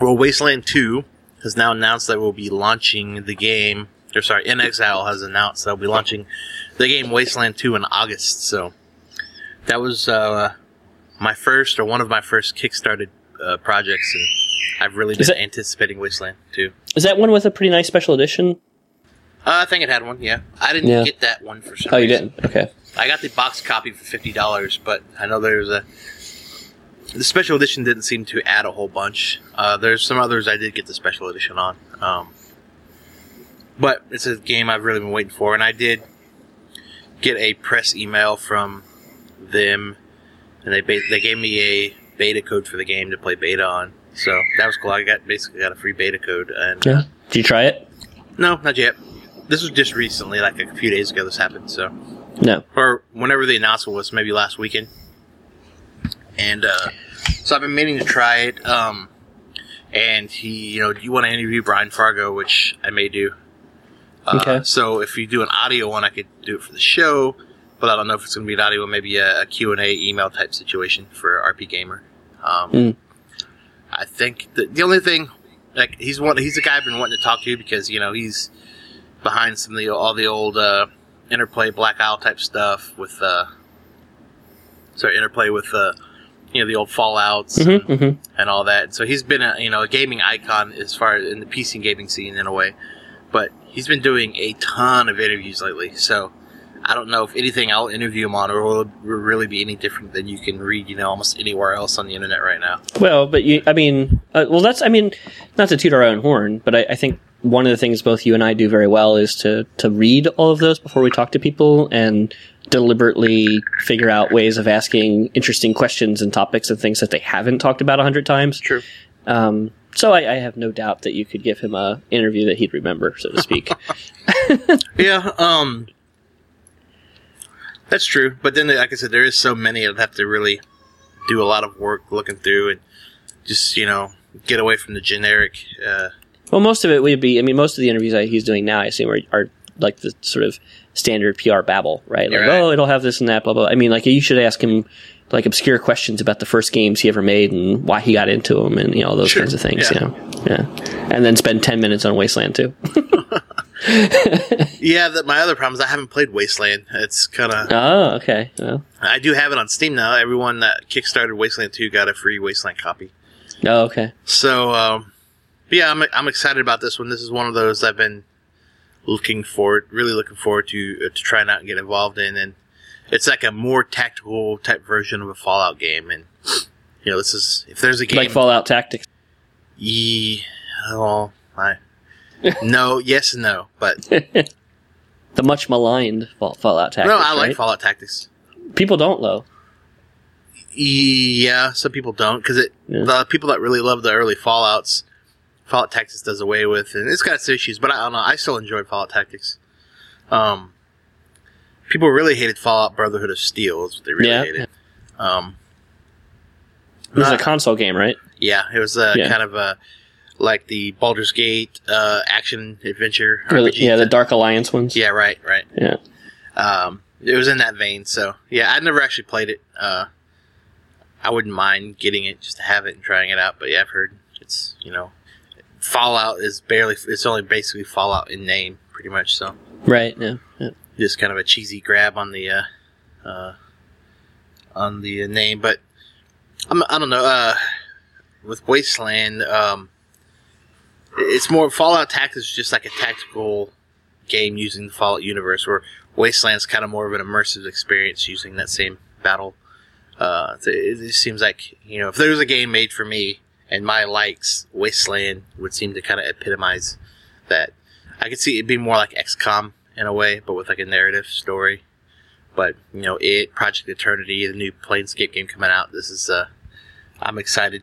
Well, Wasteland 2 has now announced that we'll be launching the game. Or sorry, inXile has announced they'll be launching the game Wasteland 2 in August. So that was uh, my first or one of my first kickstarted uh, projects, and I've really been it- anticipating Wasteland 2. Is that one with a pretty nice special edition? Uh, I think it had one. Yeah, I didn't Yeah. get that one for some Oh, you reason. didn't. Okay. I got the box copy for fifty dollars, but I know there's a the special edition didn't seem to add a whole bunch. Uh, there's some others I did get the special edition on, um, but it's a game I've really been waiting for, and I did get a press email from them, and they ba- they gave me a beta code for the game to play beta on. So that was cool. I got basically got a free beta code, and Yeah. Did you try it? no, not yet. This was just recently, like a few days ago. This happened, so No. or whenever the announcement was, maybe last weekend. And uh, so I've been meaning to try it. Um, and he, you know, do you want to interview Brian Fargo, which I may do. Uh, Okay. So if you do an audio one, I could do it for the show, but I don't know if it's going to be an audio maybe a, a Q and A email type situation for RPGamer. Um, Mm. I think the, the only thing, like he's one, he's the guy I've been wanting to talk to because you know he's behind some of the all the old uh, interplay Black Isle type stuff with uh, sorry interplay with uh, you know the old Fallout's Mm-hmm, mm-hmm. and all that. So he's been a you know a gaming icon as far as in the PC gaming scene in a way, but he's been doing a ton of interviews lately. So I don't know if anything I'll interview him on or will really be any different than you can read you know almost anywhere else on the internet right now. Well, but you, I mean, uh, well, that's, I mean, not to toot our own horn, but I, I think one of the things both you and I do very well is to, to read all of those before we talk to people and deliberately figure out ways of asking interesting questions and topics and things that they haven't talked about a hundred times. True. Um, so I, I have no doubt that you could give him a interview that he'd remember, so to speak. [laughs] Yeah, um, [laughs] that's true. But then, like I said, there is so many I'd have to really do a lot of work looking through and just you know get away from the generic. Uh, well, most of it would be, I mean, most of the interviews that he's doing now, I assume, are, are like the sort of standard PR babble, right? Like, right. oh, it'll have this and that, blah, blah. I mean, like, you should ask him, like, obscure questions about the first games he ever made and why he got into them and, you know, all those Sure. kinds of things, Yeah. you know? Yeah. And then spend 10 minutes on Wasteland, too. [laughs] yeah, that my other problem is I haven't played Wasteland. It's kind of oh, okay. Well, I do have it on Steam now. Everyone that kickstarted Wasteland Two got a free Wasteland copy. oh, okay. So um, yeah, I'm I'm excited about this one. This is one of those I've been looking forward, really looking forward to uh, to trying out and get involved in, and it's like a more tactical type version of a Fallout game. And you know, this is if there's a game Like Fallout Tactics. Ye, well, I no, yes and no, but [laughs] The much maligned Fall- Fallout Tactics. no, I like right? Fallout Tactics. People don't, though. Yeah, some people don't because it Yeah. the people that really love the early Fallout's Fallout Tactics does away with, and it's got its issues, but I don't know. I still enjoy Fallout Tactics. Um, people really hated Fallout Brotherhood of Steel. Is what they really Yeah. hated. Um, It was Uh, a console game, right? yeah, it was uh, Yeah. kind of a like the Baldur's Gate uh, action adventure. RPG yeah, the Dark Alliance ones. Yeah, right, right. Yeah. Um, it was in that vein. So yeah, I've never actually played it. Uh, I wouldn't mind getting it just to have it and trying it out. But yeah, I've heard it's you know, Fallout is barely. It's only basically Fallout in name, pretty much. So Right. Yeah. yeah. Just kind of a cheesy grab on the uh, uh, on the name. But I'm, I don't know. Uh, with Wasteland, um, it's more Fallout Tactics is just like a tactical game using the Fallout universe, where Wasteland's kind of more of an immersive experience using that same battle. Uh, it, it seems like you know if there was a game made for me and my likes, Wasteland would seem to kind of epitomize that. I could see it being more like XCOM in a way, but with like a narrative story. But you know, it Project Eternity, the new Planescape game coming out. This is uh, I'm excited.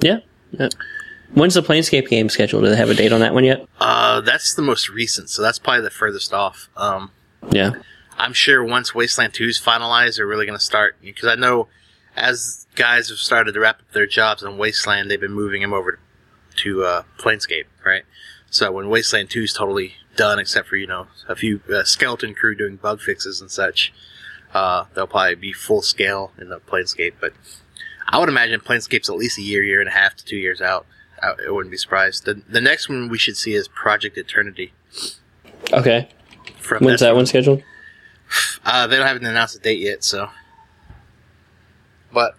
Yeah. yeah. When's the Planescape game scheduled? Do they have a date on that one yet? Uh, that's the most recent, so that's probably the furthest off. Um, Yeah. I'm sure once Wasteland 2 is finalized, they're really going to start because I know as guys have started to wrap up their jobs on Wasteland, they've been moving them over to uh, Planescape, right? So when Wasteland 2 is totally done, except for you know a few uh, skeleton crew doing bug fixes and such, uh, they'll probably be full scale in the Planescape. But I would imagine Planescape's at least a year, year and a half to two years out. I, I wouldn't be surprised. The, the next one we should see is Project Eternity. Okay. From When's that one scheduled? Uh, they don't haven't announced a date yet, so. But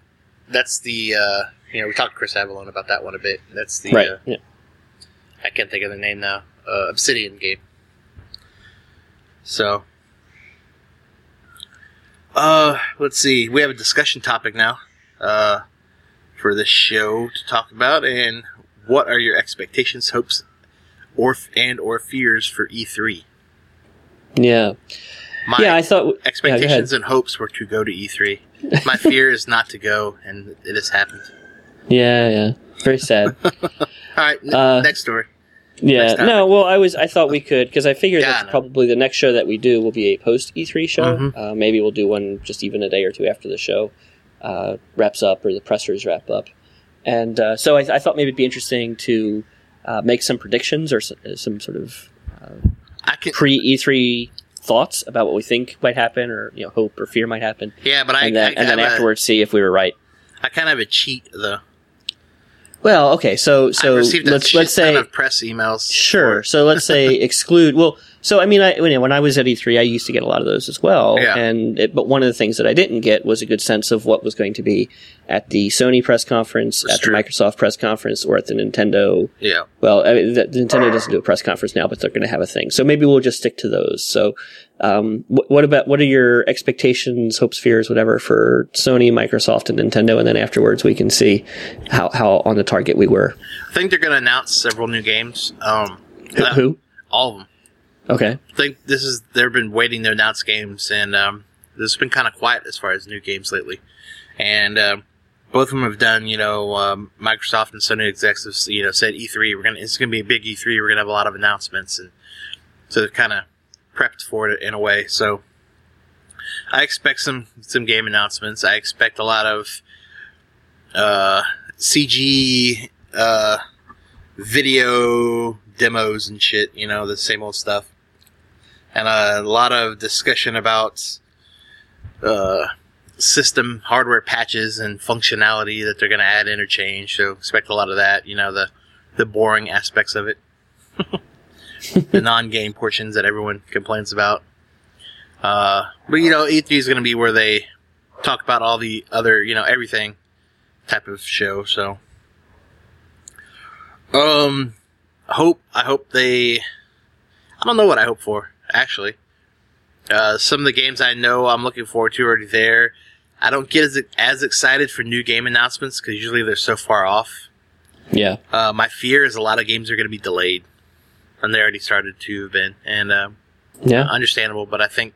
that's the uh, you know we talked to Chris Avellone about that one a bit. That's the Right. uh, Yeah. I can't think of the name now. Uh, Obsidian game. So. Uh, let's see. We have a discussion topic now. uh, for this show to talk about. And what are your expectations, hopes, or and or fears for E3? Yeah. My yeah, I thought. expectations and hopes were to go to E3. My [laughs] fear is not to go, and it has happened. Yeah, yeah. Very sad. [laughs] All right, n- Uh, next story. Yeah, no. Well, I was I thought we could because I figured Yeah, that's know. probably the next show that we do will be a post E3 show. Mhm. Uh, maybe we'll do one just even a day or two after the show uh, wraps up or the pressers wrap up. And uh, so I, I thought maybe it'd be interesting to uh, make some predictions or s- some sort of I can, pre E3 thoughts about what we think might happen or you know hope or fear might happen, yeah, but I, and then I, and then have a- afterwards see if we were right. I kind of have a cheat though. Well, okay, so so let's let's say of press emails. Sure. So let's say [laughs] exclude. Well, so I mean, I, when when I was at E3, I used to get a lot of those as well. Yeah. And it, but one of the things that I didn't get was a good sense of what was going to be at the Sony press conference, That's at true. the Microsoft press conference, or at the Nintendo. Yeah, Well, I mean, the, the Nintendo doesn't do a press conference now, but they're going to have a thing. So maybe we'll just stick to those. So, um, wh- what about what are your expectations, hopes, fears, whatever for Sony, Microsoft, and Nintendo, and then afterwards we can see how how on the target we were. I think they're going to announce several new games. Um, Who? who? all of them. Okay. I think this is they've been waiting to announce games, and um, this has been kind of quiet as far as new games lately. And um both of them have done, you know, um, Microsoft and Sony executives, you know, said E3 we're gonna it's gonna be a big E3. We're gonna have a lot of announcements, and so they've kind of prepped for it in a way. So I expect some some game announcements. I expect a lot of uh, CG uh, video demos and shit. You know, the same old stuff and a lot of discussion about uh, system hardware patches and functionality that they're going to add interchange. So expect a lot of that. You know the the boring aspects of it, [laughs] the non-game portions that everyone complains about. Uh, but you know, E3 is going to be where they talk about all the other, you know, everything type of show. So, um, hope I hope they I don't know what I hope for, actually. Uh, some of the games I know I'm looking forward to are already there. I don't get as, as excited for new game announcements because usually they're so far off. Yeah. Uh, my fear is a lot of games are going to be delayed, and they already started to have been, and um, Yeah. understandable. But I think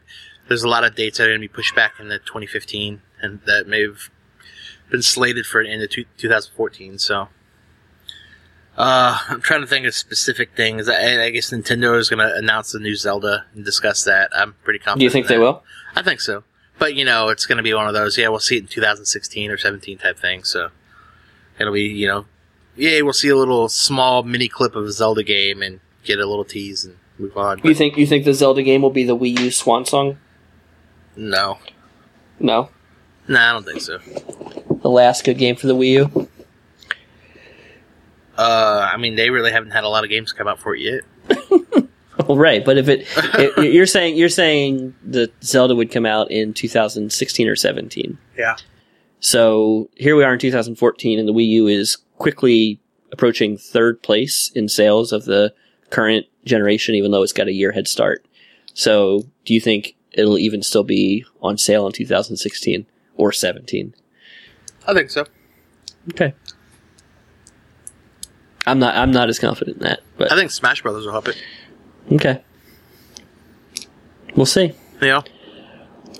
there's a lot of dates that are going to be pushed back into 2015, and that may have been slated for into two, 2014. So. Uh, I'm trying to think of specific things. I, I guess Nintendo is going to announce the new Zelda and discuss that. I'm pretty confident. Do you think they will? I think so. But you know, it's going to be one of those. Yeah, we'll see it in 2016 or 17 type thing. So it'll be you know, yeah, we'll see a little small mini clip of a Zelda game and get a little tease and move on. You think you think the Zelda game will be the Wii U swan song? no, No, no, I don't think so. the last good game for the Wii U. Uh, I mean, they really haven't had a lot of games come out for it yet. [laughs] Oh, right, but if it, it [laughs] you're saying you're saying that Zelda would come out in 2016 or 17. Yeah. So here we are in 2014, and the Wii U is quickly approaching third place in sales of the current generation, even though it's got a year head start. So, do you think it'll even still be on sale in 2016 or 17? I think so. Okay. I'm not. I'm not as confident in that, but I think Smash Brothers will help it. okay. We'll see. Yeah.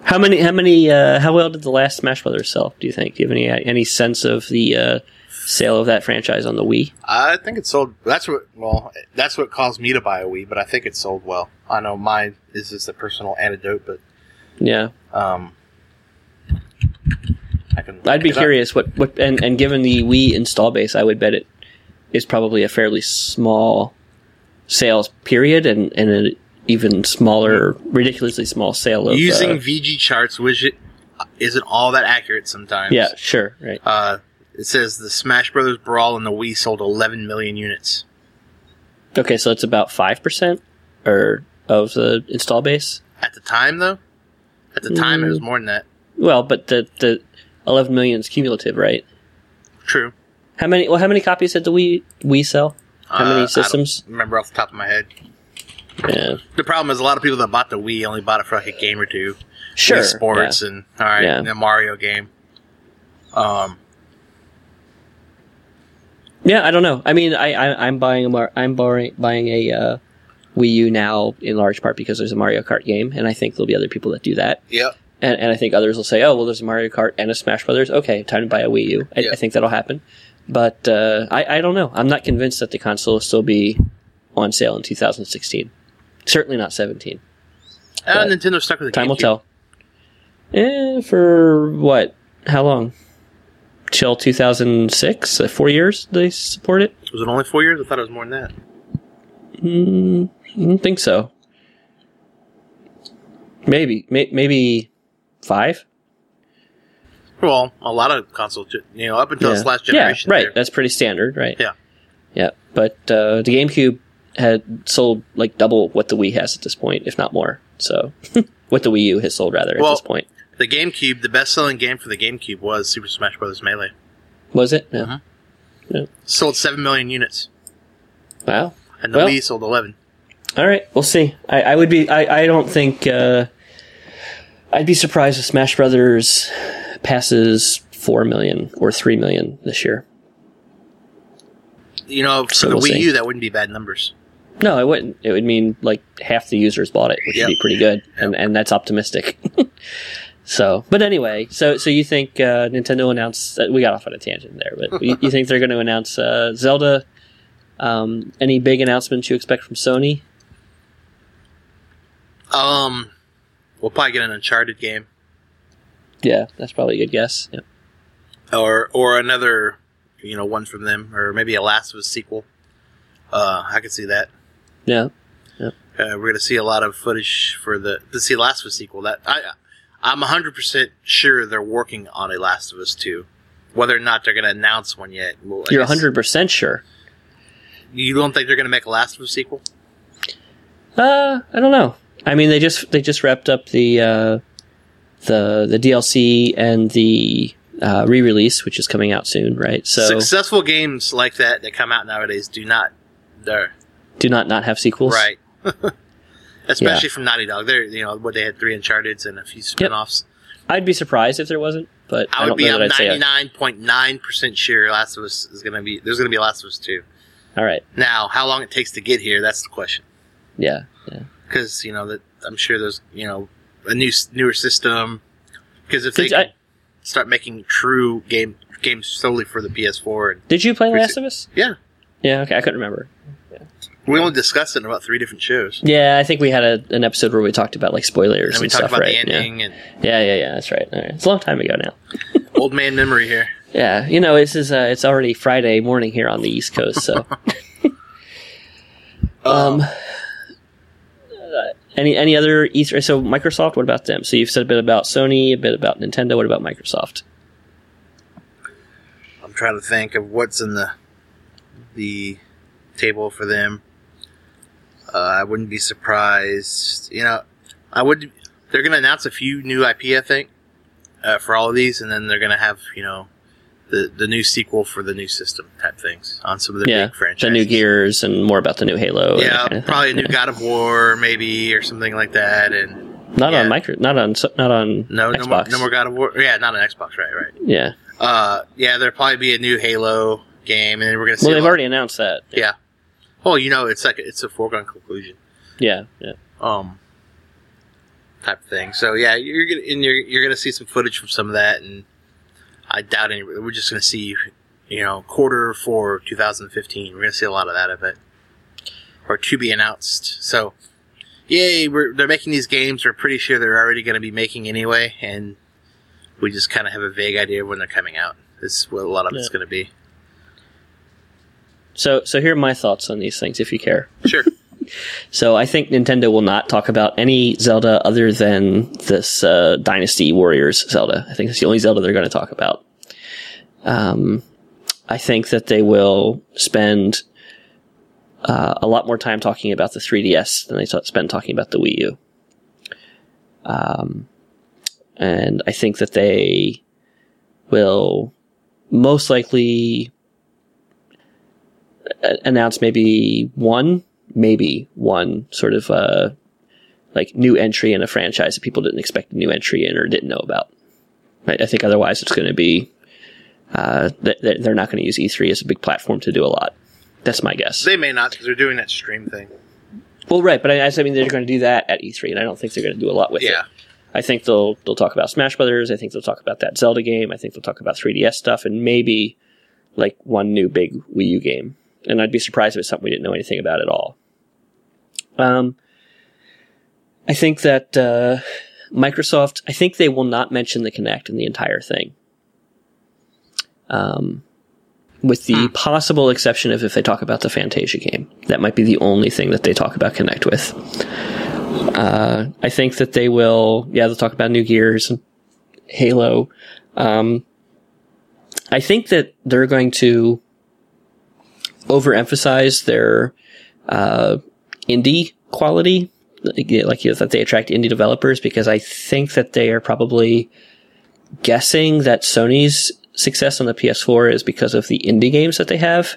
How many? How many? Uh, how well did the last Smash Brothers sell? Do you think? Do you have any any sense of the uh, sale of that franchise on the Wii? I think it sold. That's what. Well, that's what caused me to buy a Wii, but I think it sold well. I know mine is just a personal anecdote, but Yeah, um, I can. I'd be look it up. curious. What what? And, and given the Wii install base, I would bet it is probably a fairly small sales period, and and an even smaller, ridiculously small sale of Using uh, VGChartz widget isn't all that accurate sometimes. yeah, sure, right. Uh, it says the Smash Brothers Brawl and the Wii sold 11 million units. Okay, so it's about five percent or of the install base. At the time, though, at the time it Mm. was more than that. Well, but the the eleven million is cumulative, right? True. How many? Well, how many copies did the Wii Wii sell? How Uh, I many don't systems? remember off the top of my head. Yeah, The problem is a lot of people that bought the Wii only bought it for like a game or two. sure. Wii Sports and all right, Yeah. and a Mario game. Um, Yeah, I don't know. I mean, I, I I'm buying a Mar- I'm buying buying a uh, Wii U now in large part because there's a Mario Kart game, and I think there'll be other people that do that. yep. And, and I think others will say, "Oh, well, there's a Mario Kart and a Smash Brothers. Okay, time to buy a Wii U." I, Yeah. I think that'll happen, but uh, I I don't know. I'm not convinced that the console will still be on sale in 2016. Certainly not 17. Uh, But Nintendo's stuck with the Time will tell. Eh, for what? How long? Till 2006? Uh, four years they support it? Was it only four years? I thought it was more than that. Mm, I don't think so. Maybe, may, maybe five. Well, a lot of consoles, you know, up until this last generation. Yeah, right. there. That's pretty standard, right? Yeah. Yeah, but uh, the GameCube had sold like double what the Wii has at this point, if not more. So, [laughs] what the Wii U has sold rather at this point. The GameCube, the best-selling game for the GameCube was Super Smash Bros. Melee. Was it? Yeah. Uh-huh. Sold seven million units, Wow. and the Well- Wii sold eleven. All right, we'll see. I, I would be. I, I don't think. Uh, I'd be surprised if Smash Brothers passes four million or three million this year. You know, for So the we'll Wii see. U, that wouldn't be bad numbers. No, it wouldn't. It would mean like half the users bought it, which Yep. would be pretty good, and and that's optimistic. [laughs] so, but anyway, so so you think uh, Nintendo announced? Uh, we got off on a tangent there, but you, you think they're going to announce uh, Zelda? Um, any big announcements you expect from Sony? Um, we'll probably get an Uncharted game Yeah, that's probably a good guess. Yeah. or or another, you know, one from them, or maybe a Last of Us sequel. Uh, I could see that. Yeah. Uh, we're going to see a lot of footage for the to see Last of Us sequel. That I I'm 100 percent sure they're working on a Last of Us two. Whether or not they're going to announce one yet, well, You're guess- 100% sure. You don't think they're going to make a Last of Us sequel? Uh, I don't know. I mean, they just they just wrapped up the uh, the the DLC and the uh, re-release, which is coming out soon, right? So Successful games like that that come out nowadays do not. They're do not not have sequels. right. [laughs] Especially from Naughty Dog, they're you know what they had three Uncharted's and a few spin-offs. I'd be surprised if there wasn't, but I, I would don't be know I'm that I'd say. ninety nine point nine percent sure Last of Us is going to be there's going to be Last of Us two. all right. Now, how long it takes to get here? That's the question. Yeah. Yeah. Because you know that I'm sure there's you know a new newer system. Because if they I, start making true game games solely for the PS4, and did you play Last of Us? yeah, Yeah. Okay. I couldn't remember. we only discussed it in about three different shows. Yeah, I think we had a, an episode where we talked about like spoilers And we and talked stuff, about right? the Yeah. and yeah, yeah, yeah. That's right. It's a long time ago now. [laughs] old man memory here. Yeah, you know, this is uh, it's already Friday morning here on the East Coast, so [laughs] [laughs] um, uh, any any other Easter? So Microsoft, what about them? So you've said a bit about Sony, a bit about Nintendo. What about Microsoft? I'm trying to think of what's in the the table for them. Uh, I wouldn't be surprised. You know, I would. They're going to announce a few new IP, I think, uh, for all of these, and then they're going to have you know the the new sequel for the new system type things on some of the yeah, big franchises. the new Gears and more about the new Halo. Yeah, kind of thing. probably a new Yeah. God of War, maybe or something like that, and Not on micro, not on, not on no, no more, no more God of War. Yeah, not on Xbox, right? Right. Yeah, Uh, yeah, there'll probably be a new Halo game, and we're going to see. well, they've already announced that. Yeah. Well, you know, it's like it's a foregone conclusion, Yeah, yeah. um, type of thing. So yeah, you're gonna and you're you're gonna see some footage from some of that, and I doubt any. We're just gonna see, you know, quarter for 2015. We're gonna see a lot of that of it, or to be announced. So, yay! We're they're making these games. We're pretty sure they're already gonna be making anyway, and we just kind of have a vague idea when they're coming out. This is what a lot of it's gonna be. So, so here are my thoughts on these things, if you care. Sure. [laughs] So I think Nintendo will not talk about any Zelda other than this uh, Dynasty Warriors Zelda. I think it's the only Zelda they're going to talk about. Um, I think that they will spend uh, a lot more time talking about the 3DS than they t- spend talking about the Wii U. Um, and I think that they will most likely a- announce maybe one maybe one sort of uh, like new entry in a franchise that people didn't expect a new entry in or didn't know about. I, I think otherwise it's going to be uh, th- th- they're not going to use E3 as a big platform to do a lot. That's my guess. They may not because they're doing that stream thing. well, right, but I, I mean they're going to do that at E3, and I don't think they're going to do a lot with it. Yeah. I think they'll they'll talk about Smash Brothers. I think they'll talk about that Zelda game. I think they'll talk about 3DS stuff, and maybe like one new big Wii U game. And I'd be surprised if it's something we didn't know anything about at all. Um, I think that uh, Microsoft. I think they will not mention the Kinect in the entire thing. Um, with the possible exception of if they talk about the Fantasia game, that might be the only thing that they talk about Kinect with. Uh, I think that they will. Yeah, they'll talk about new Gears, and Halo. Um, I think that they're going to overemphasize their uh, indie quality, like like, you know, that they attract indie developers, because I think that they are probably guessing that Sony's success on the PS4 is because of the indie games that they have,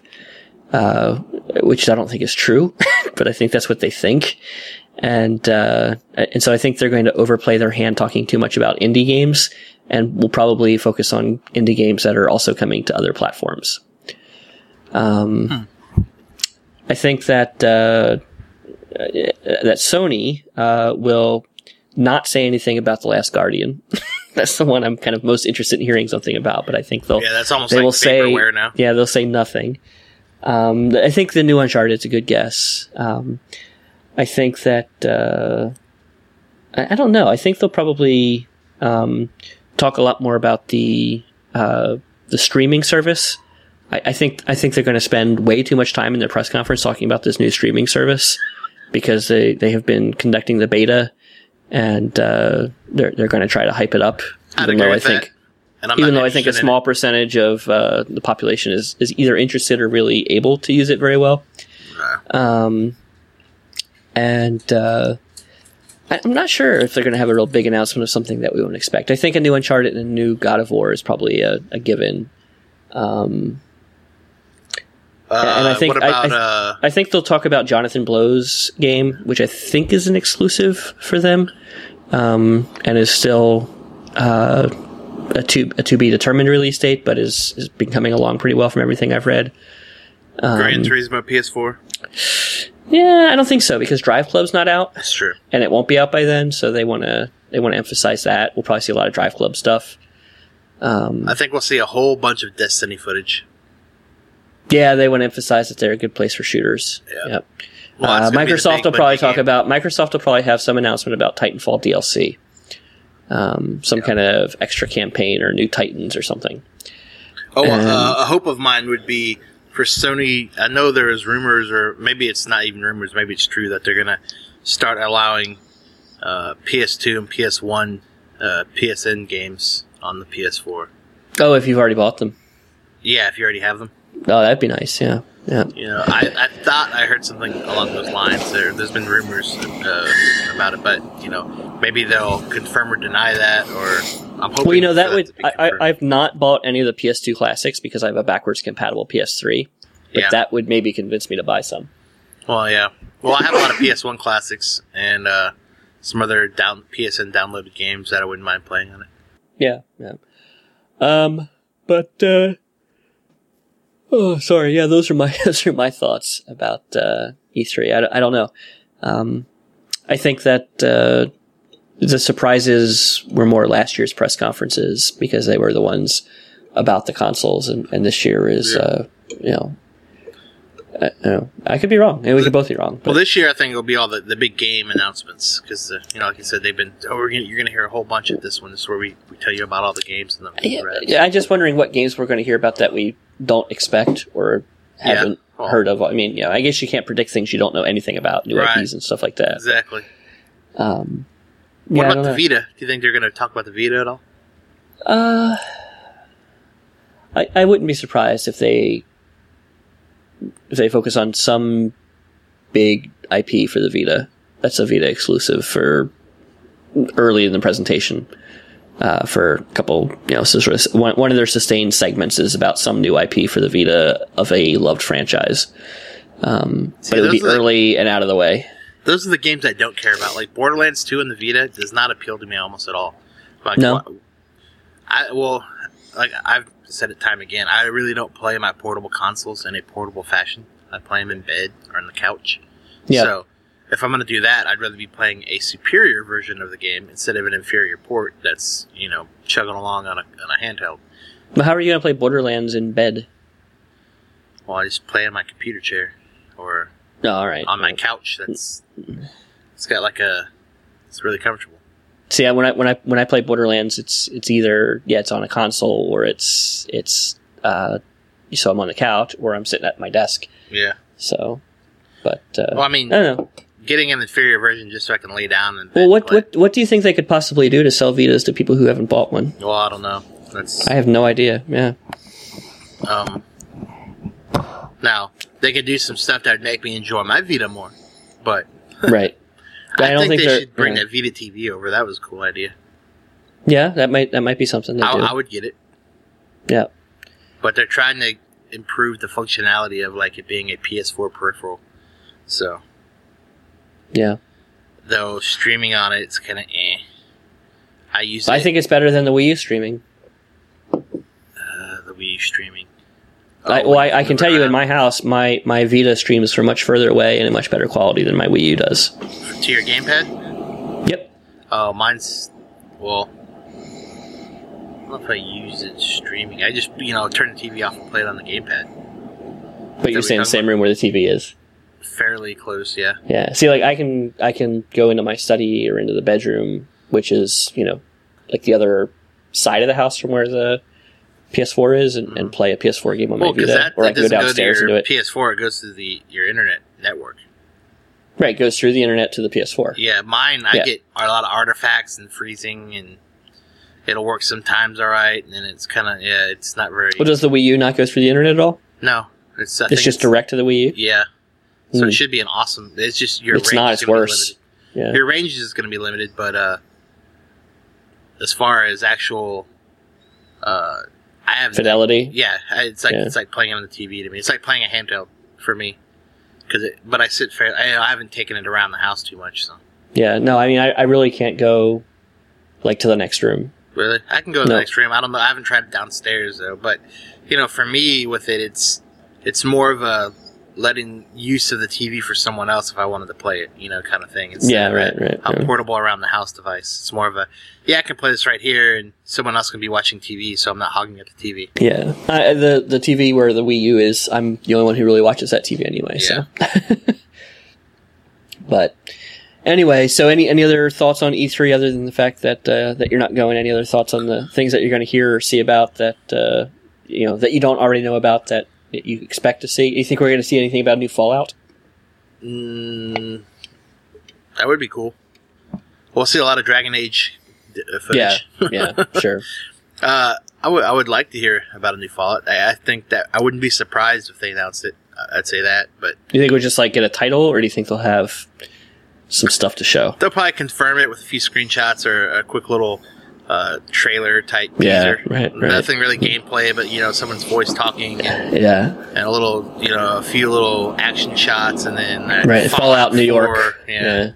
uh, which I don't think is true, [laughs] but I think that's what they think. And, uh, and so I think they're going to overplay their hand talking too much about indie games and will probably focus on indie games that are also coming to other platforms. Um, I think that, uh, that Sony, uh, will not say anything about The Last Guardian. [laughs] That's the one I'm kind of most interested in hearing something about, but I think they'll, Yeah, that's almost they like will say, now. yeah, they'll say nothing. Um, I think the new Uncharted is a good guess. Um, I think that uh, I, I don't know. I think they'll probably um, talk a lot more about the uh, the streaming service. I, I think I think they're going to spend way too much time in their press conference talking about this new streaming service because they, they have been conducting the beta and uh, they're they're going to try to hype it up. I'd Even though I think. And I'm even though I think a small percentage of uh, the population is, is either interested or really able to use it very well. Um, and uh, I- I'm not sure if they're going to have a real big announcement of something that we wouldn't expect. I think a new Uncharted and a new God of War is probably a, a given. Um, Uh, and I think- what I- about I- uh, I think they'll talk about Jonathan Blow's game, which I think is an exclusive for them, um, and is still uh, a to a to be determined release date, but is is been coming along pretty well from everything I've read. Um, Gran Turismo PS4? Yeah, I don't think so because Drive Club's not out, That's true. and it won't be out by then. So they want to they want to emphasize that. We'll probably see a lot of Drive Club stuff. Um, I think we'll see a whole bunch of Destiny footage. Yeah, they want to emphasize that they're a good place for shooters. Yeah. Yep. Well, Uh, it's gonna be the Microsoft will probably talk game. about Microsoft will probably have some announcement about Titanfall DLC, um, some kind of extra campaign or new Titans or something. Oh, and- uh, a hope of mine would be for Sony. I know there is rumors, or maybe it's not even rumors. Maybe it's true that they're going to start allowing uh, PS2 and PS1 uh, PSN games on the PS4. Oh, if you've already bought them, Yeah, if you already have them. Oh, that'd be nice. Yeah, yeah. You know, I, I thought I heard something along those lines. There, there's been rumors uh, about it, but you know, maybe they'll confirm or deny that, or I'm hoping. Well, you know that for would I, I, I've not bought any of the PS2 classics because I have a backwards compatible PS3, but Yeah. that would maybe convince me to buy some. Well, yeah. Well, I have a lot of PS1 classics and uh, some other down PSN downloaded games that I wouldn't mind playing on it. Yeah, yeah. Um, but uh, oh, sorry. Yeah, those are my [laughs] those are my thoughts about uh, E3. I, don't- I don't know. Um, I think that uh, the surprises were more last year's press conferences because they were the ones about the consoles, and, and this year is Yeah. uh, you know. I, you know, I could be wrong. We could both be wrong. But Well, this year I think it'll be all the, the big game announcements because uh, you know, like you said, they've been. Oh, we're gonna, you're going to hear a whole bunch at this one. This is where we, we tell you about all the games and the Yeah, yeah, I'm just wondering what games we're going to hear about that we don't expect or haven't Oh. heard of. I mean, you know, I guess you can't predict things you don't know anything about, new Right. IPs and stuff like that. Exactly. Um, What yeah, about the know. Vita? Do you think they're going to talk about the Vita at all? Uh, I I wouldn't be surprised if they if they focus on some big IP for the Vita. That's a Vita exclusive for early in the presentation. Uh, for a couple, you know, sort of one, one of their sustained segments is about some new IP for the Vita of a loved franchise. Um, See, but it would be are the- early and out of the way. Those are the games I don't care about. Like Borderlands 2 and the Vita does not appeal to me almost at all. Like, No? I well, like I've said it time again. I really don't play my portable consoles in a portable fashion. I play them in bed or on the couch. Yeah. So if I'm going to do that, I'd rather be playing a superior version of the game instead of an inferior port that's you know chugging along on a on a handheld. But how are you gonna play Borderlands in bed? Well, I just play on my computer chair or Oh, all right. on my couch. That's it's got like a it's really comfortable. See, when I when I when I play Borderlands, it's it's either yeah, it's on a console or it's it's uh, so I'm on the couch or I'm sitting at my desk. Yeah. So, but uh, Well, I mean, I don't know. Getting an inferior version just so I can lay down and Well, what play. what what do you think they could possibly do to sell Vitas to people who haven't bought one? Well, I don't know. That's I have no idea. Yeah, um. Now they could do some stuff that would make me enjoy my Vita more, but [laughs] right. I, I don't think, think they should bring that Vita TV over. That was a cool idea. Yeah, that might that might be something I, do. I would get it, yeah, but they're trying to improve the functionality of like it being a PS4 peripheral. So yeah. though streaming on it, it's kind of eh. I use. I it, think it's better than the Wii U streaming. uh, the Wii U streaming. I, Oh, well, when I, I can tell you in my house, my my Vita streams from much further away and in much better quality than my Wii U does. to your gamepad. Yep. Oh, mine's well. I don't know if I use it streaming. I just you know turn the TV off and play it on the gamepad. But you're in the talking same room where the TV is. Fairly close, yeah. Yeah. See, like I can I can go into my study or into the bedroom, which is you know like the other side of the house from where the PS4 is, and, and mm-hmm. play a PS4 game on my Well, because Vita, that, or I can go doesn't go downstairs and do it. PS4. It goes to the your internet network. Right, goes through the internet to the PS4. Yeah, mine I Yeah. get a lot of artifacts and freezing, and it'll work sometimes all right, and then it's kind of yeah, it's not very. Well, does the Wii U not go through the internet at all? no, it's I It's just direct to the Wii U. Yeah, so Hmm. it should be an awesome. It's just your It's range not, is it's gonna be worse. limited. Yeah. Your range is going to be limited, but uh, as far as actual, uh, I have Fidelity. Yeah, it's like Yeah. it's like playing on the TV to me. It's like playing a handheld for me. Because it, but I sit fair. I, I haven't taken it around the house too much. So Yeah. No, I mean I, I really can't go like to the next room. really, I can go to the next room. I don't know. I haven't tried it downstairs though. But you know, for me with it, it's it's more of a letting use of the TV for someone else if I wanted to play it. You know, kind of thing. instead Yeah, right, right, A yeah. portable around the house device. It's more of a yeah, I can play this right here, and someone else can be watching TV, so I'm not hogging up the TV. Yeah, I, the the TV where the Wii U is, I'm the only one who really watches that TV anyway. So, [laughs] but anyway, so any any other thoughts on E3 other than the fact that uh, that you're not going? Any other thoughts on the things that you're going to hear or see about that uh, you know that you don't already know about that you expect to see? You think we're going to see anything about new Fallout? Mm, that would be cool. We'll see a lot of Dragon Age uh, footage. Yeah, yeah, [laughs] sure. Uh, I would I would like to hear about a new Fallout. I, I think that I wouldn't be surprised if they announced it. I- I'd say that, but Do you think we'll just like get a title, or do you think they'll have some stuff to show? they'll probably confirm it with a few screenshots or a quick little uh, trailer type Yeah, teaser. right, right. Nothing really gameplay, but you know someone's voice talking and, Yeah, and a little you know a few little action shots and then uh, right. Fallout, New 4, York. yeah, yeah.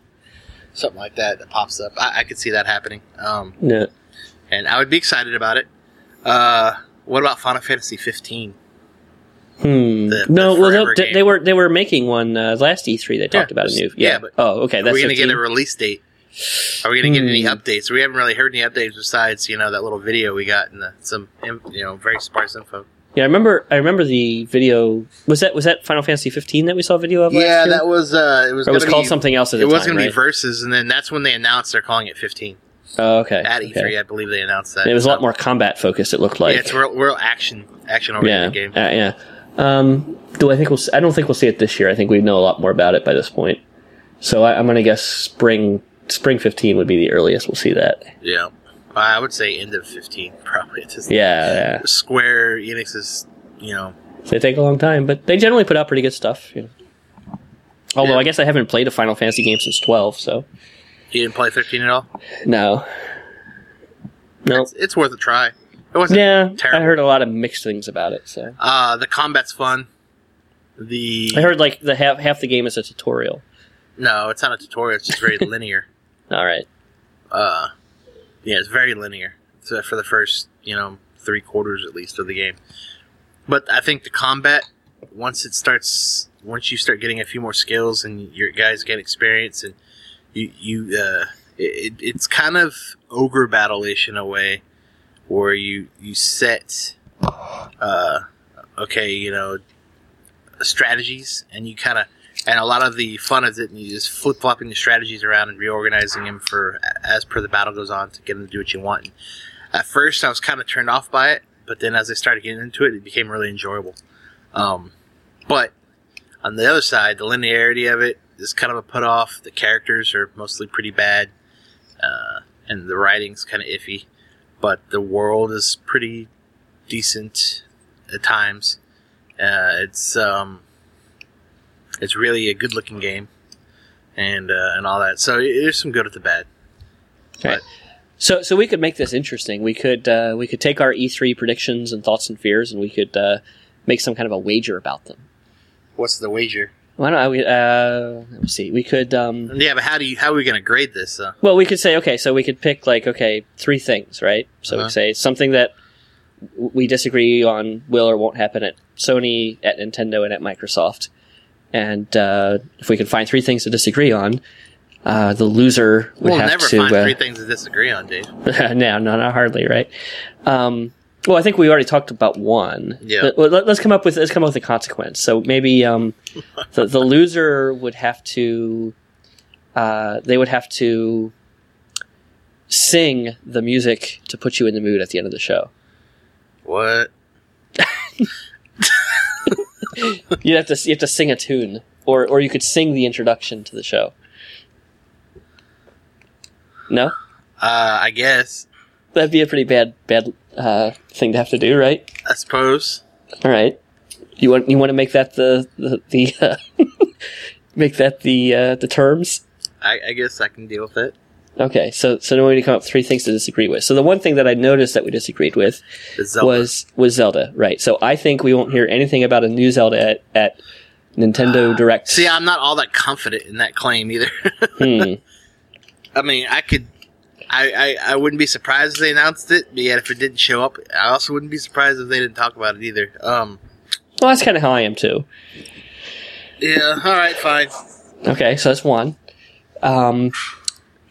something like that that pops up. I, I could see that happening. Um, yeah. and I would be excited about it. Uh, what about Final Fantasy 15? Hmm. The- no, the well, they, they were they were making one uh, last E3. They talked Yeah, about a new. yeah, Yeah. but oh, okay. That's we're going to get a release date? Are we going to get any Hmm. updates? We haven't really heard any updates besides you know that little video we got and the, some you know very sparse info. Yeah, I remember. I remember the video. Was that was that Final Fantasy 15 that we saw a video of? Yeah, year? that was uh, it was. It was gonna called something else at the It was going to be right? verses, and then that's when they announced they're calling it 15 Oh, okay. at E3. okay. I believe they announced that. It was a lot more combat focused. It looked like. yeah, it's real, real action action oriented yeah, game. uh, yeah. Um, do I think we'll? I don't think we'll see it this year. I think we know a lot more about it by this point. So I, I'm going to guess spring. Spring 15 would be the earliest we'll see that. Yeah, I would say end of 15 [laughs] probably. Yeah, yeah. Square Enix is you know They take a long time, but they generally put out pretty good stuff. You know. Although Yeah. I guess I haven't played a Final Fantasy game since 12, so you didn't play 15 at all. no, no. It's, it's worth a try. It wasn't Yeah, terrible. I heard a lot of mixed things about it. So Uh, the combat's fun. The I heard like the half half the game is a tutorial. no, it's not a tutorial. It's just very [laughs] linear. All right, Uh, yeah, it's very linear. So for the first, you know, three quarters at least of the game. But I think the combat once it starts once you start getting a few more skills and your guys get experience and you you uh, it, it's kind of ogre battle ish in a way where you you set uh, okay you know strategies and you kind of and a lot of the fun is it and you just flip flopping the strategies around and reorganizing them for as per the battle goes on to get them to do what you want. And at first, I was kind of turned off by it, but then as I started getting into it, it became really enjoyable. Um, but on the other side, the linearity of it is kind of a put off. The characters are mostly pretty bad, uh, and the writing's kind of iffy. But the world is pretty decent at times. Uh, it's um, it's really a good looking game, and uh, and all that. So there's some good at the bad. Okay. So, so we could make this interesting. We could uh, we could take our E3 predictions and thoughts and fears, and we could uh, make some kind of a wager about them. What's the wager? Why don't I? we- Uh, let me see. We could. Um, Yeah, but how do you how are we going to grade this? Uh, well, we could say okay. So we could pick like okay, three things, right? So we Uh-huh. could say something that we disagree on will or won't happen at Sony, at Nintendo, and at Microsoft. And uh, if we can find three things to disagree on, uh, the loser would we'll have never to. find uh, three things to disagree on, Dave. [laughs] no, no, not hardly, right? Um, well, I think we already talked about one. Yeah. Let, let's come up with let's come up with a consequence. So maybe um, [laughs] the the loser would have to uh, they would have to sing the music to put you in the mood at the end of the show. What? [laughs] You have to you have to sing a tune, or or you could sing the introduction to the show. No, Uh, I guess. that'd be a pretty bad bad uh, thing to have to do, right? I suppose. All right. You want you want to make that the the, the uh, [laughs] make that the uh, the terms? I, I guess I can deal with it. Okay. So so now we need to come up with three things to disagree with. So the one thing that I noticed that we disagreed with Zelda. was was Zelda, right? So I think we won't hear anything about a new Zelda at, at Nintendo [sighs] Direct. See, I'm not all that confident in that claim either. [laughs] Hmm. I mean, I could. I, I, I wouldn't be surprised if they announced it, but yet if it didn't show up, I also wouldn't be surprised if they didn't talk about it either. Um, Well, that's kind of how I am too. yeah, all right, fine. Okay, so that's one. Um,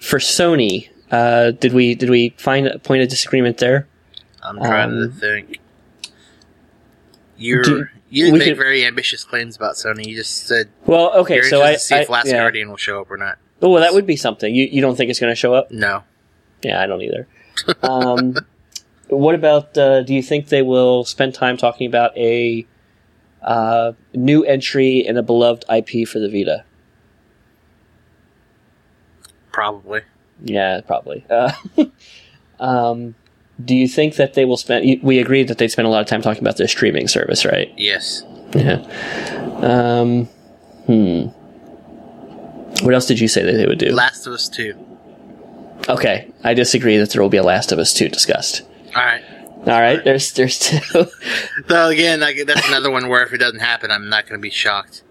for Sony, uh, did we did we find a point of disagreement there? I'm trying to Um, think. You're do- you didn't make very ambitious claims about Sony. You just said Well, okay, so I, to see I if Last yeah. Guardian will show up or not. Oh, well, that would be something. You you don't think it's going to show up? No, Yeah, I don't either. [laughs] Um, what about? Uh, do you think they will spend time talking about a uh, new entry in a beloved IP for the Vita? Probably. Yeah, probably. Uh, [laughs] um, do you think that they will spend? We agreed that they'd spend a lot of time talking about their streaming service, right? Yes. Yeah. Um, hmm. What else did you say that they would do? Last of Us Two. okay, I disagree that there will be a Last of Us two discussed. All right. All right, there's there's two. [laughs] Though again, I, that's another one where if it doesn't happen, I'm not going to be shocked.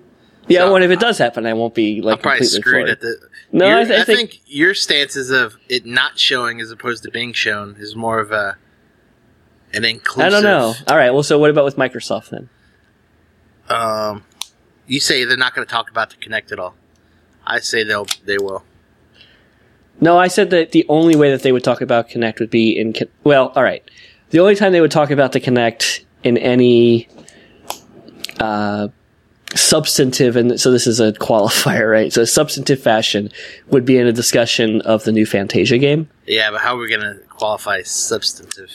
yeah, So, well, if it does happen, I won't be like I'm probably completely screwed floored. at the. No, I, th- I think, your stances of it not showing as opposed to being shown is more of a an inclusive. I don't know. All right, well, so what about with Microsoft then? Um, you say they're not going to talk about the Kinect at all. I say they'll they will. No, I said that the only way that they would talk about Kinect would be in. Well, all right. The only time they would talk about the Kinect in any uh, substantive, and so this is a qualifier, [laughs] right? So substantive fashion would be in a discussion of the new Fantasia game. Yeah, but how are we going to qualify substantive?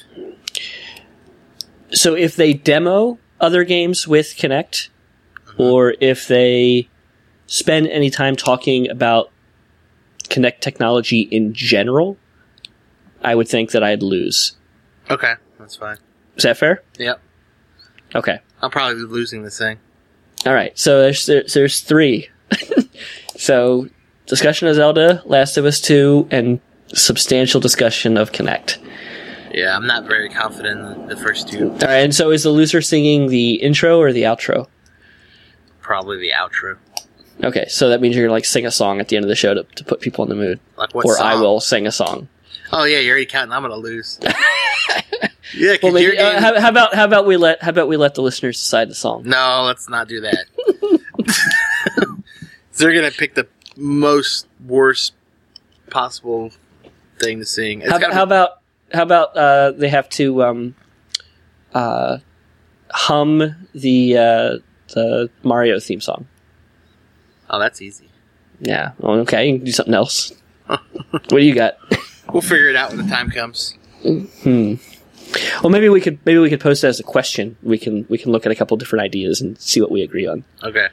So if they demo other games with Kinect, mm-hmm. or if they spend any time talking about Kinect technology in general, I would think that I'd lose. Okay, that's fine. Is that fair? Yep, Okay. I'm probably losing this thing. All right. So there's there's, there's three. [laughs] so discussion of Zelda, Last of Us Two, and substantial discussion of Kinect. Yeah, I'm not very confident in the first two. All right. And so is the loser singing the intro or the outro? Probably the outro. Okay. So that means you're gonna like sing a song at the end of the show to, to put people in the mood, Like what? or song? I will sing a song. Oh yeah, you're already counting. I'm to lose. [laughs] Yeah, Well, maybe, uh, how, how about how about we let how about we let the listeners decide the song? no, let's not do that. [laughs] They're gonna pick the most worst possible thing to sing. How, gotta how about how about uh, they have to um, uh, hum the uh, the Mario theme song? oh, that's easy. Yeah. Well, okay. You can do something else. [laughs] what do you got? We'll figure it out when the time comes. Hmm. Well, maybe we could maybe we could post it as a question. We can we can look at a couple different ideas and see what we agree on. Okay.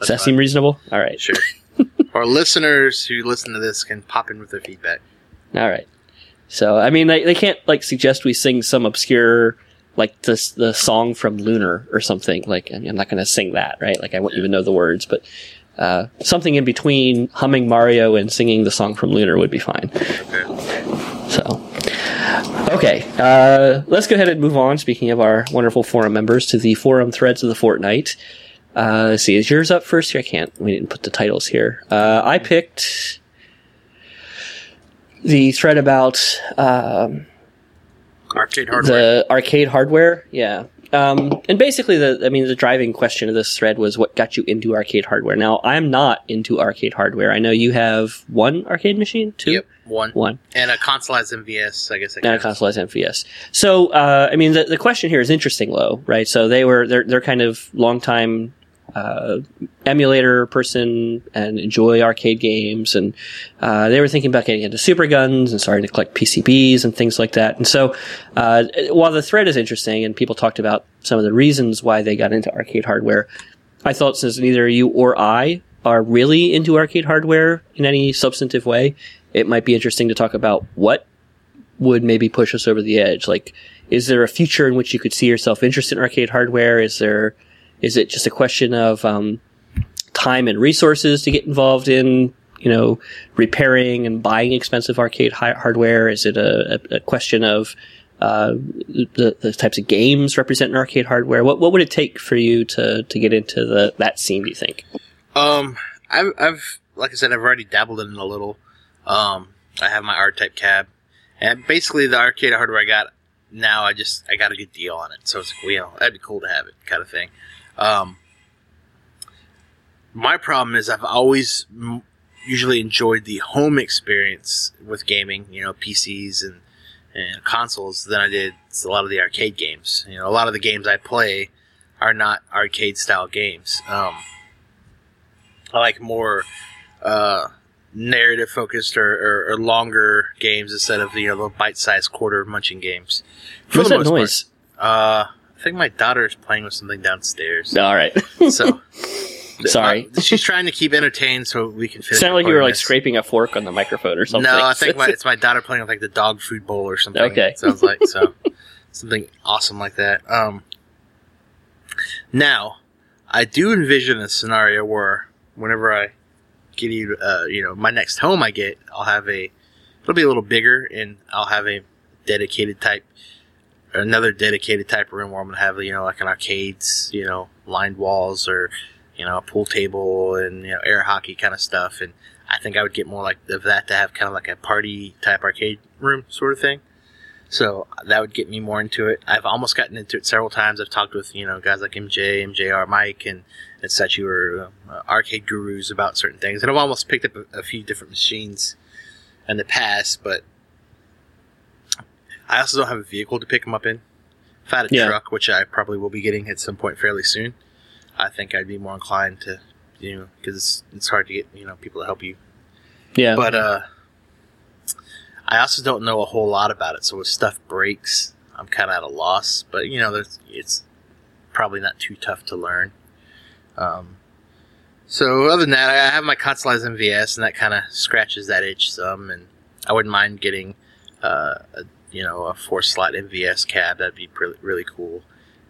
Does that seem reasonable? All right. Sure. [laughs] Our listeners who listen to this can pop in with their feedback. All right. So I mean, they, they can't like suggest we sing some obscure like this the song from Lunar or something. Like I mean, I'm not going to sing that, right? Like I won't even know the words, but uh, something in between humming Mario and singing the song from Lunar would be fine. So. Okay, uh, let's go ahead and move on. Speaking of our wonderful forum members, to the forum threads of the fortnight. Uh, let's see, is yours up first here? I can't. We didn't put the titles here. Uh, I picked the thread about um, Arcade hardware. the arcade hardware. Yeah. Um, and basically, the I mean, the driving question of this thread was what got you into arcade hardware. Now, I'm not into arcade hardware. I know you have one arcade machine, two, Yep, one. one, And a consoleized MVS, I guess. I and a consoleized MVS. So, uh, I mean, the, the question here is interesting, though, right? So they were they're they're kind of longtime uh, emulator person and enjoy arcade games, and uh, they were thinking about getting into super guns and starting to collect PCBs and things like that. And so, uh, while the thread is interesting and people talked about some of the reasons why they got into arcade hardware, I thought since neither you or I are really into arcade hardware in any substantive way, it might be interesting to talk about what would maybe push us over the edge. Like, is there a future in which you could see yourself interested in arcade hardware? Is there, is it just a question of um, time and resources to get involved in, you know, repairing and buying expensive arcade hi- hardware? Is it a, a, question of uh, the, the types of games representing arcade hardware? What what would it take for you to to get into the that scene? Do you think? Um, I've, I've, like I said, I've already dabbled in it a little. Um, I have my R-Type cab, and basically the arcade hardware I got now, I just I got a good deal on it, so it's like, you know that'd be cool to have it, kind of thing. Um, my problem is I've always m- usually enjoyed the home experience with gaming, you know, PCs and and consoles than I did a lot of the arcade games. You know, a lot of the games I play are not arcade style games. Um, I like more uh, narrative focused or, or, or longer games instead of you know the bite sized quarter munching games. For What's the that most part. noise? Uh, I think my daughter is playing with something downstairs. All right. [laughs] So [laughs] Sorry. uh, she's trying to keep entertained so we can finish. Sounded like you were like this. scraping a fork on the microphone or something. No, I think my, [laughs] it's my daughter playing with like the dog food bowl or something. Okay. it sounds like so something awesome like that. Um, now, I do envision a scenario where whenever I get you, uh, you know, my next home I get, I'll have a, it'll be a little bigger, and I'll have a dedicated type, another dedicated type of room where I'm gonna have, you know, like an arcades, you know, lined walls or, you know, a pool table and you know, air hockey kind of stuff, and I think I would get more like of that to have kind of like a party type arcade room sort of thing. So that would get me more into it. I've almost gotten into it several times. I've talked with you know guys like MJ, MJR, Mike, and and such who are uh, arcade gurus about certain things. And I've almost picked up a, a few different machines in the past, but I also don't have a vehicle to pick them up in. If I had a Yeah. truck, which I probably will be getting at some point fairly soon, I think I'd be more inclined to, you know, because it's, it's hard to get you know people to help you yeah. but uh, I also don't know a whole lot about it. So if stuff breaks, I'm kind of at a loss. But you know, there's, it's probably not too tough to learn. Um, so other than that, I have my consoleized MVS, and that kind of scratches that itch some. And I wouldn't mind getting, uh, a, you know, a four slot MVS cab. That'd be really really cool.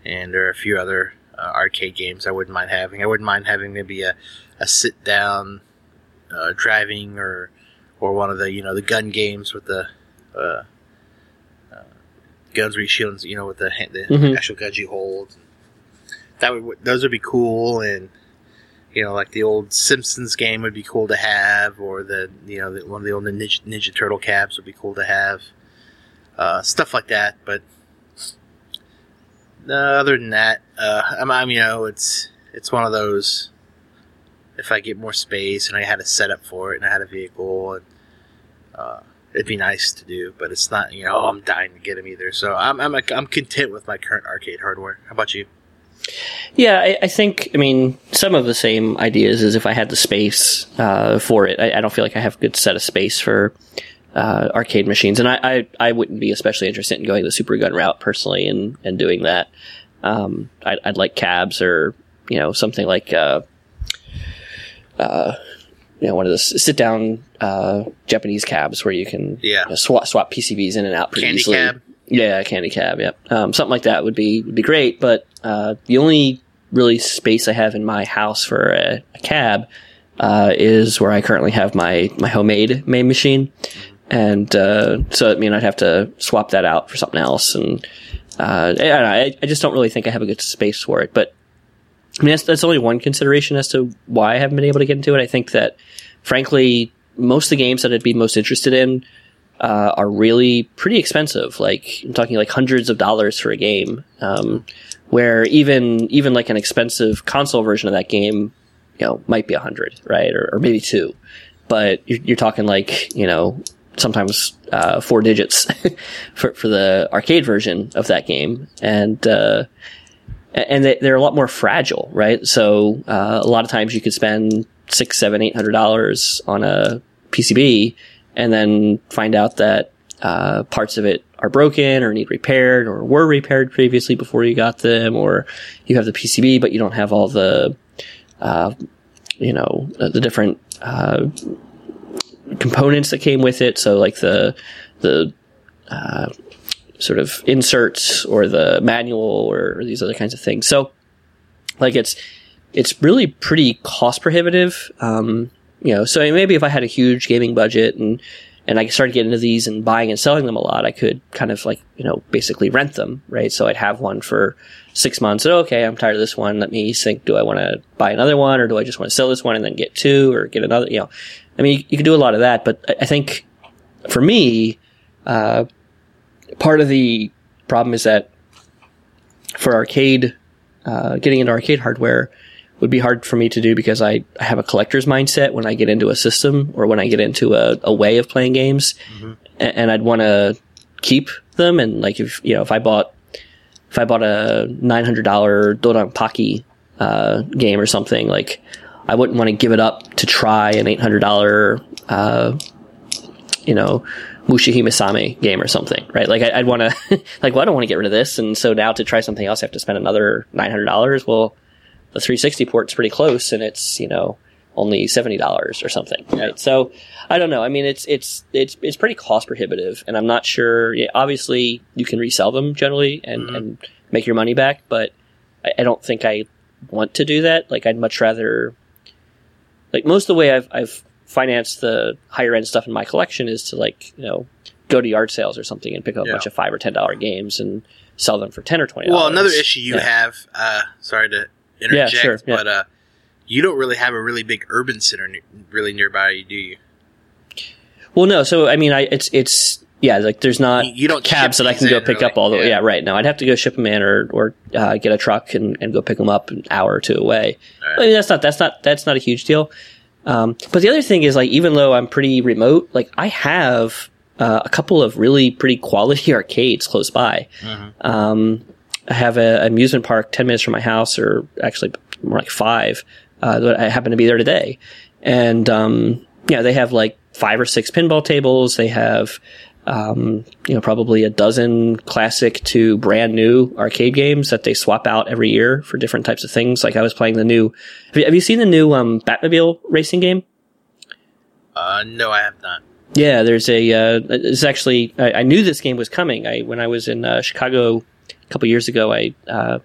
And there are a few other uh, arcade games I wouldn't mind having. I wouldn't mind having maybe a, a sit down uh, driving or or one of the you know the gun games with the uh, uh, guns where you shield you know with the, the Mhm. actual guns you hold. That would those would be cool and you know like the old Simpsons game would be cool to have or the you know the, one of the old Ninja, Ninja Turtle cabs would be cool to have. Uh, stuff like that, but No, other than that, uh, I'm, I'm, you know, it's it's one of those. If I get more space and I had a setup for it and I had a vehicle, and uh, it'd be nice to do, but it's not. You know, I'm dying to get them either. So I'm I'm I'm content with my current arcade hardware. How about you? Yeah, I, I, think, I mean, some of the same ideas as if I had the space uh, for it. I, I, don't feel like I have a good set of space for uh, arcade machines, and I, I, I, wouldn't be especially interested in going the super gun route personally and, and doing that. Um, I'd, I'd, like cabs or, you know, something like, uh, uh you know, one of the sit down uh, Japanese cabs where you can yeah. you know, swap, swap PCBs in and out pretty Candy easily. Cab. Yeah, candy cab. Yep, um, something like that would be would be great. But uh, the only really space I have in my house for a, a cab uh, is where I currently have my my homemade main machine, and uh, so I mean I'd have to swap that out for something else, and uh, I, I just don't really think I have a good space for it. But I mean that's, that's only one consideration as to why I haven't been able to get into it. I think that frankly most of the games that I'd be most interested in uh, are really pretty expensive. Like I'm talking like hundreds of dollars for a game. Um, where even even like an expensive console version of that game, you know, might be a hundred, right, or, or, maybe two. But you're, you're, talking like you know sometimes uh, four digits [laughs] for for the arcade version of that game, and uh, and they, are a lot more fragile, right? So uh, a lot of times you could spend six, seven, eight hundred dollars on a PCB and then find out that uh, parts of it are broken or need repaired or were repaired previously before you got them, or you have the PCB but you don't have all the, uh, you know, the different uh, components that came with it. So like the the uh, sort of inserts or the manual or, or these other kinds of things. So like it's it's really pretty cost prohibitive. Um, you know, so maybe if I had a huge gaming budget and and I started getting into these and buying and selling them a lot, I could kind of like, you know, basically rent them, right? So I'd have one for six months. Okay, I'm tired of this one. Let me think, do I want to buy another one or do I just want to sell this one and then get two or get another, you know, I mean, you, you can do a lot of that, but I, I think for me, uh, part of the problem is that for arcade, uh, getting into arcade hardware, would be hard for me to do because I, I have a collector's mindset when I get into a system or when I get into a, a way of playing games, mm-hmm. and, and, I'd want to keep them. And like if you know if I bought if I bought a nine hundred dollar DoDonPachi uh, game or something, like I wouldn't want to give it up to try an eight hundred dollar uh, you know Mushihimesama game or something, right? Like I, would want to, like, well, I don't want to get rid of this, and so now to try something else, I have to spend another nine hundred dollars. Well, the 360 port's pretty close and it's, you know, only $70 or something, right? So I don't know. I mean, it's, it's, it's, it's pretty cost prohibitive and I'm not sure. Yeah, obviously you can resell them generally and, mm-hmm. and make your money back, but I, I, don't think I want to do that. Like I'd much rather, like most of the way I've, I've financed the higher end stuff in my collection is to like, you know, go to yard sales or something and pick up yeah. a bunch of five or ten dollar games and sell them for ten or twenty. Well, another issue you yeah. have, uh, sorry to interject, yeah, sure, yeah. but uh, you don't really have a really big urban center ne- really nearby, do you? Well, no. So I mean, I it's it's yeah, like there's not you, you don't cabs that I can go pick really. up all the way. Yeah. yeah, right. No, I'd have to go ship them in or or uh, get a truck and, and go pick them up an hour or two away. Right. I mean, that's not that's not that's not a huge deal. Um, but the other thing is like even though I'm pretty remote, like I have uh, a couple of really pretty quality [laughs] arcades close by. Mm-hmm. Um, I have an amusement park 10 minutes from my house, or actually more like five, uh, that I happen to be there today. And, um, yeah, they have like five or six pinball tables. They have, um, you know, probably a dozen classic to brand new arcade games that they swap out every year for different types of things. Like I was playing the new, have you, have you seen the new, um, Batmobile racing game? Uh, no, I have not. Yeah, there's a, uh, it's actually, I, I, knew this game was coming. I, when I was in, uh, Chicago a couple years ago, I uh,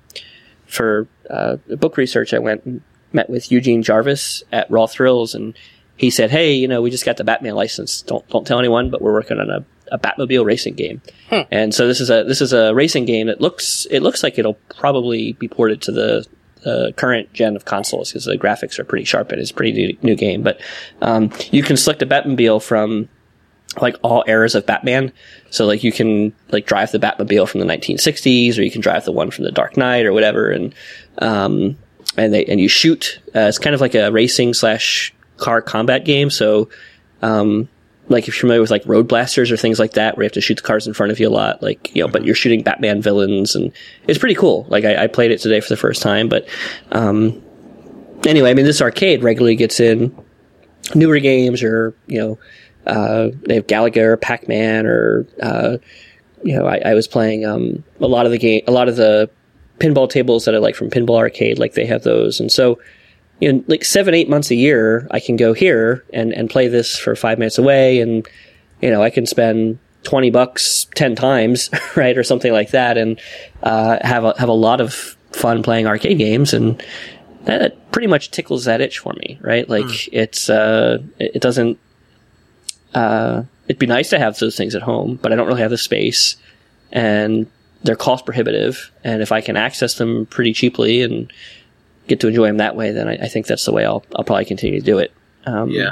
for uh, book research, I went and met with Eugene Jarvis at Raw Thrills, and he said, "Hey, you know, we just got the Batman license. Don't don't tell anyone, but we're working on a, a Batmobile racing game. Hmm. And so this is a this is a racing game that looks it looks like it'll probably be ported to the uh, current gen of consoles because the graphics are pretty sharp and it's a pretty new, new game. But um, you can select a Batmobile from like all eras of Batman. So like you can like drive the Batmobile from the 1960s, or you can drive the one from the Dark Knight or whatever, and um, and they and you shoot. Uh, it's kind of like a racing slash car combat game. So um, like if you're familiar with like road blasters or things like that, where you have to shoot the cars in front of you a lot, like you know, but you're shooting Batman villains, and it's pretty cool. Like I, I played it today for the first time, but um, anyway, I mean, this arcade regularly gets in newer games, or you know, uh, they have Galaga or Pac Man, or uh, you know, I, I was playing um, a lot of the game, a lot of the pinball tables that I like from Pinball Arcade, like they have those, and so you know, like seven, eight months a year, I can go here and, and play this for five minutes away. And, you know, I can spend 20 bucks 10 times, [laughs] right? Or something like that. And, uh, have a, have a lot of fun playing arcade games. And that pretty much tickles that itch for me, right? Like mm. it's, uh, it doesn't, uh, it'd be nice to have those things at home, but I don't really have the space and they're cost prohibitive. And if I can access them pretty cheaply and, get to enjoy them that way, then I, I think that's the way I'll I'll probably continue to do it. Um, yeah,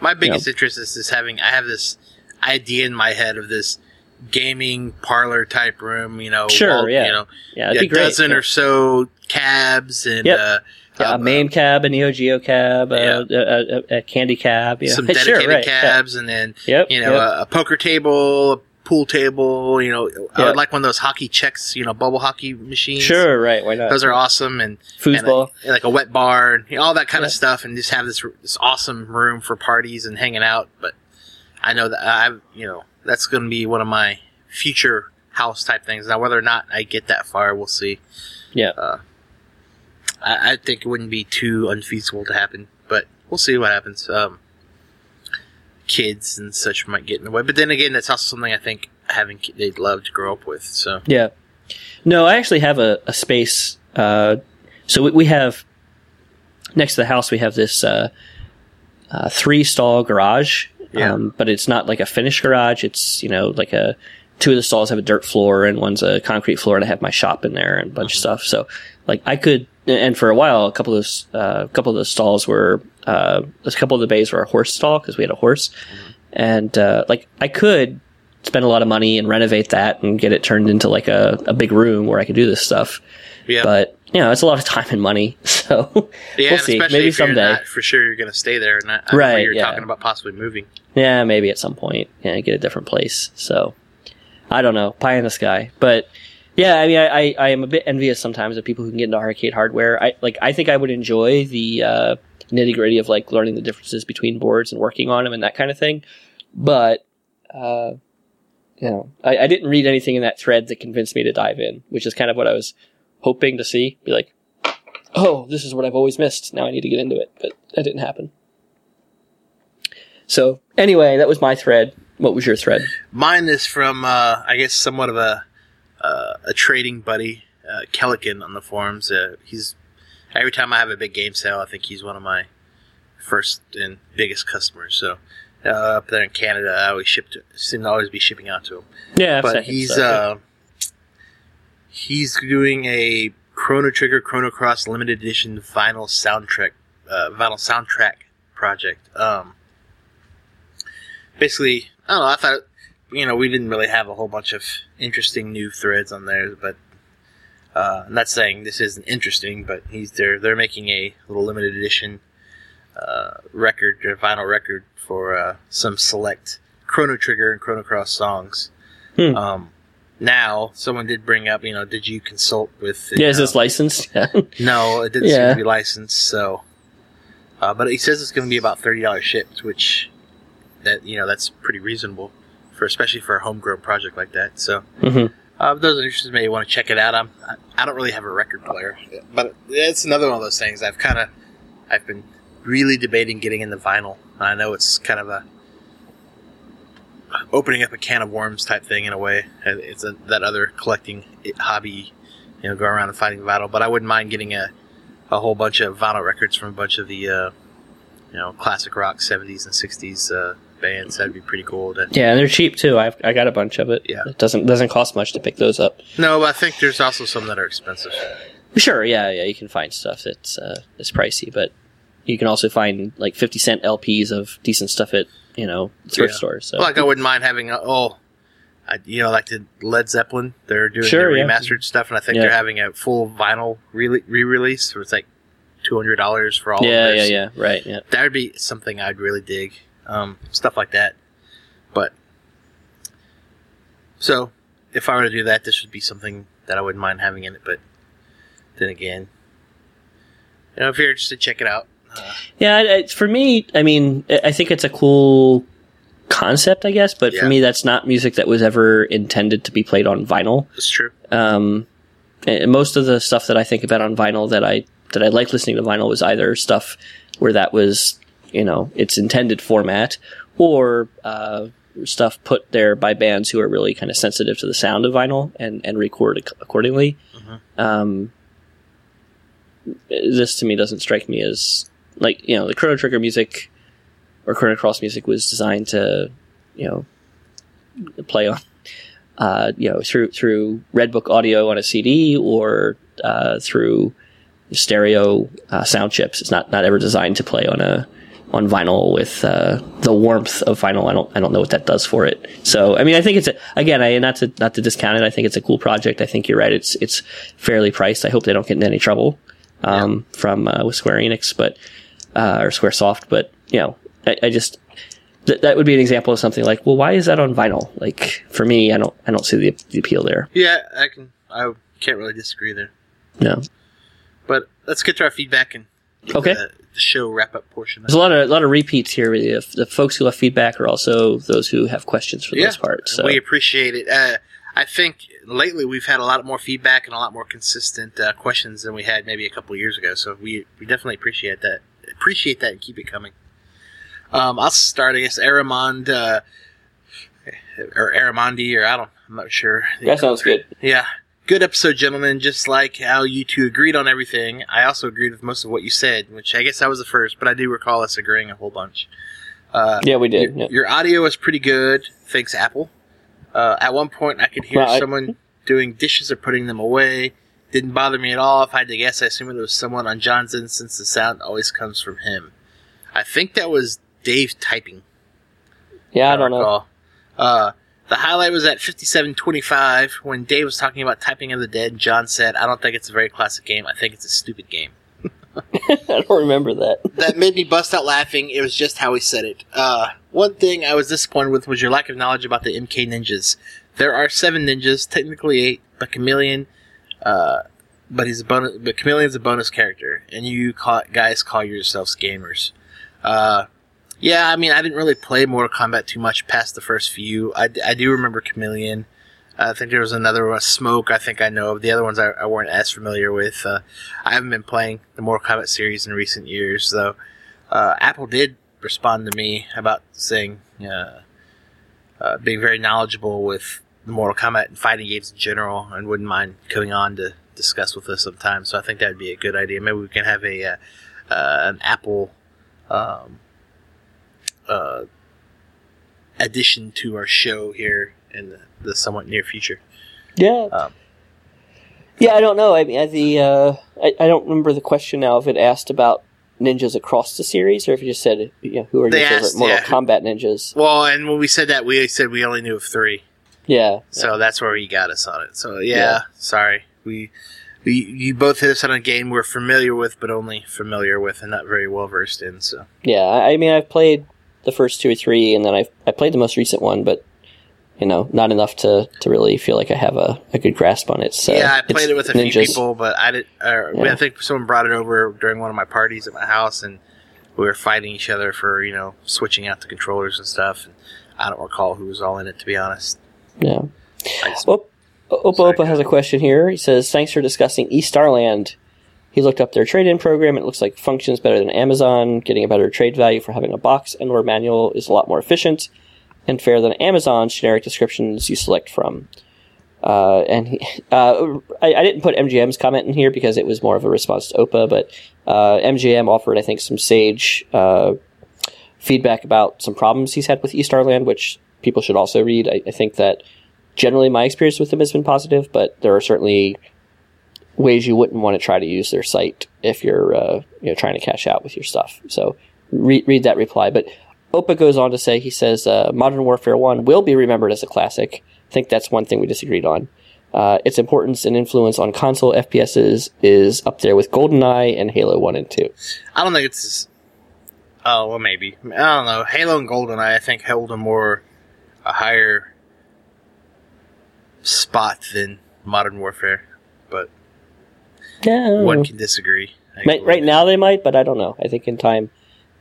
my biggest you know, interest is, is having I have this idea in my head of this gaming parlor type room. You know, sure, all, yeah, you know, yeah, a dozen yeah. or so cabs and. Yep. Uh, a MAME cab, a Neo Geo cab, yeah. a, a, a, candy cab, yeah. some [laughs] dedicated sure, right, cabs, yeah. and then yep, you know yep. a, poker table, a pool table. You know, yeah. I would like one of those hockey checks. You know, bubble hockey machines. Sure, right? Why not? Those are awesome, and foosball, and like, a wet bar, and you know, all that kind yeah. of stuff, and just have this this awesome room for parties and hanging out. But I know that I, you know, that's going to be one of my future house type things. Now, whether or not I get that far, we'll see. Yeah. Uh, I, I, think it wouldn't be too unfeasible to happen, but we'll see what happens. Um, kids and such might get in the way. But then again, that's also something I think having they'd love to grow up with. So yeah, no, I actually have a, a space. Uh, so we, we, have next to the house we have this uh, uh, three stall garage. Yeah. Um, but it's not like a finished garage. It's you know like a two of the stalls have a dirt floor and one's a concrete floor, and I have my shop in there and a bunch mm-hmm. of stuff. So like I could, and for a while, a couple of those, uh, a couple of the stalls were uh, a couple of the bays were a horse stall because we had a horse, mm-hmm. and uh, like I could spend a lot of money and renovate that and get it turned into like a, a big room where I could do this stuff. Yeah. But you know, it's a lot of time and money. [laughs] So yeah, we'll see. Maybe someday. for sure, you're going to stay there, and not, right? You're yeah. talking about possibly moving. Yeah, maybe at some point. Yeah, get a different place. So I don't know, pie in the sky, but. Yeah, I mean, I, I, am a bit envious sometimes of people who can get into arcade hardware. I like, I think I would enjoy the uh, nitty gritty of like learning the differences between boards and working on them and that kind of thing. But, uh, you know, I, I didn't read anything in that thread that convinced me to dive in, which is kind of what I was hoping to see. Be like, oh, this is what I've always missed. Now I need to get into it. But that didn't happen. So anyway, that was my thread. What was your thread? Mine is from, uh, I guess, somewhat of a uh, a trading buddy, uh, Kellican on the forums. Uh, he's every time I have a big game sale, I think he's one of my first and biggest customers. So uh, up there in Canada, I always ship to, seem to always be shipping out to him. Yeah, but he's uh, he's doing a Chrono Trigger Chrono Cross limited edition vinyl soundtrack uh, vinyl soundtrack project. Um, basically, I don't know. I thought you know we didn't really have a whole bunch of interesting new threads on there, but uh, I'm not saying this isn't interesting, but he's they're they're making a little limited edition uh, record, or vinyl record for uh, some select Chrono Trigger and Chrono Cross songs. Hmm. Um, now, someone did bring up, you know, did you consult with? Yeah, is this licensed? [laughs] no, it didn't yeah. seem to be licensed. So, uh, but he says it's going to be about thirty dollars shipped, which that you know that's pretty reasonable for especially for a homegrown project like that. So. Mm-hmm. Uh, those interested may want to check it out. I'm, I don't really have a record player, but it's another one of those things. I've kind of, I've been really debating getting into vinyl. I know it's kind of a opening up a can of worms type thing in a way. It's a, that other collecting hobby, you know, go around and finding vinyl. But I wouldn't mind getting a, a whole bunch of vinyl records from a bunch of the, uh, you know, classic rock '70s and '60s uh, bands. That'd be pretty cool. To, yeah, and they're cheap too. I've I got a bunch of it. Yeah, it doesn't doesn't cost much to pick those up. No, but I think there's also some that are expensive. Sure, yeah, yeah, you can find stuff that's uh, that's pricey, but you can also find like fifty cent LPs of decent stuff at you know thrift Yeah. stores. So Like I wouldn't mind having a, oh, I, you know, like the Led Zeppelin. They're doing Sure, their yeah. remastered stuff, and I think Yeah. they're having a full vinyl re release where it's like two hundred dollars for all. yeah, of yeah, yeah, right, yeah. That would be something I'd really dig. Um, stuff like that. But so, if I were to do that, this would be something that I wouldn't mind having in it. But then again, you know, if you're interested, check it out. Uh, Yeah, for me, I mean, I think it's a cool concept, I guess, but for me, that's not music that was ever intended to be played on vinyl. it's true. Um, and most of the stuff that I think about on vinyl that I that I like listening to vinyl was either stuff where that was, you know, its intended format, or uh, stuff put there by bands who are really kind of sensitive to the sound of vinyl and and record ac- accordingly. Um, this to me doesn't strike me as like you know the Chrono Trigger music or Chrono Cross music was designed to you know play on uh, you know through through Redbook audio on a CD or uh, through stereo uh, sound chips. It's not not ever designed to play on a on vinyl with uh, the warmth of vinyl. I don't I don't know what that does for it. So I mean I think it's a, again I not to not to discount it. I think it's a cool project. I think you're right. It's it's fairly priced. I hope they don't get in any trouble um, from uh, with Square Enix, but uh, or SquareSoft. But you know I, I just th- that would be an example of something like well why is that on vinyl? Like for me I don't I don't see the, the appeal there. Yeah, I can. I can't really disagree there. No. But let's get to our feedback and Okay. the, the show wrap up portion. There's a lot of a lot of repeats here. The, the folks who left feedback are also those who have questions for the most part. So we appreciate it. Uh, I think lately we've had a lot more feedback and a lot more consistent uh, questions than we had maybe a couple years ago. So we we definitely appreciate that. Appreciate that and keep it coming. Um, I'll start. I guess Aramond uh, or Aramondi or I don't. I'm not sure. that sounds good. Yeah. Good episode, gentlemen. Just like how you two agreed on everything, I also agreed with most of what you said, which I guess I was the first, but I do recall us agreeing a whole bunch. Uh, Yeah, we your, did. Yeah. your audio was pretty good, thanks Apple. Uh, at one point, I could hear Well, I- someone doing dishes or putting them away. Didn't bother me at all. If I had to guess, I assume it was someone on John's end since the sound always comes from him. I think that was Dave typing. Yeah, I don't know. Uh, the highlight was at 57.25 when Dave was talking about Typing of the Dead. John said, I don't think it's a very classic game. I think it's a stupid game. [laughs] I don't remember that. That made me bust out laughing. It was just how he said it. Uh, one thing I was disappointed with was your lack of knowledge about the MK ninjas. There are seven ninjas, technically eight, but Chameleon, uh, but he's a bonus. But Chameleon's a bonus character, and you call, guys call yourselves gamers. Uh, yeah, I mean, I didn't really play Mortal Kombat too much past the first few. I, I do remember Chameleon. I think there was another one, Smoke. I think I know of the other ones. I, I weren't as familiar with. Uh, I haven't been playing the Mortal Kombat series in recent years, though. Uh, Apple did respond to me about saying uh, uh, being very knowledgeable with the Mortal Kombat and fighting games in general, and wouldn't mind coming on to discuss with us sometime. So I think that would be a good idea. Maybe we can have a uh, uh, an Apple um, uh, addition to our show here in the, the somewhat near future. Yeah. Um, yeah, I don't know. I mean, the uh, I, I don't remember the question now if it asked about ninjas across the series or if you just said, you know, who are your favorite Mortal yeah. Kombat ninjas? Well, and when we said that, we said we only knew of three. Yeah. So that's where he got us on it. So yeah, Yeah. sorry. We we you both hit us on a game we're familiar with, but only familiar with and not very well versed in. So Yeah, I mean, I've played the first two or three, and then I I played the most recent one, but you know, not enough to, to really feel like I have a, a good grasp on it. So yeah, I played it with a few people, but I did. Uh, Yeah. I think someone brought it over during one of my parties at my house, and we were fighting each other for you know switching out the controllers and stuff. And I don't recall who was all in it to be honest. Yeah. Just, Well, Opa Opa has a question here. He says, "Thanks for discussing eStarland." He looked up their trade-in program. It looks like functions better than Amazon. Getting a better trade value for having a box and/or manual is a lot more efficient and fair than Amazon's generic descriptions you select from. Uh, and he, [laughs] uh, I, I didn't put MGM's comment in here because it was more of a response to OPA, but uh, MGM offered, I think, some sage uh, feedback about some problems he's had with eStarland, which people should also read. I, I think that generally my experience with them has been positive, but there are certainly ways you wouldn't want to try to use their site if you're uh, you know trying to cash out with your stuff. So read read that reply. But Opa goes on to say he says uh, Modern Warfare One will be remembered as a classic. I think that's one thing we disagreed on. Uh, its importance and influence on console FPSs is up there with GoldenEye and Halo One and Two. I don't think it's. Oh well, maybe I don't know. Halo and GoldenEye, I think, held a more a higher spot than Modern Warfare, Yeah, one can disagree. Might- right now they might, but I don't know. I think in time,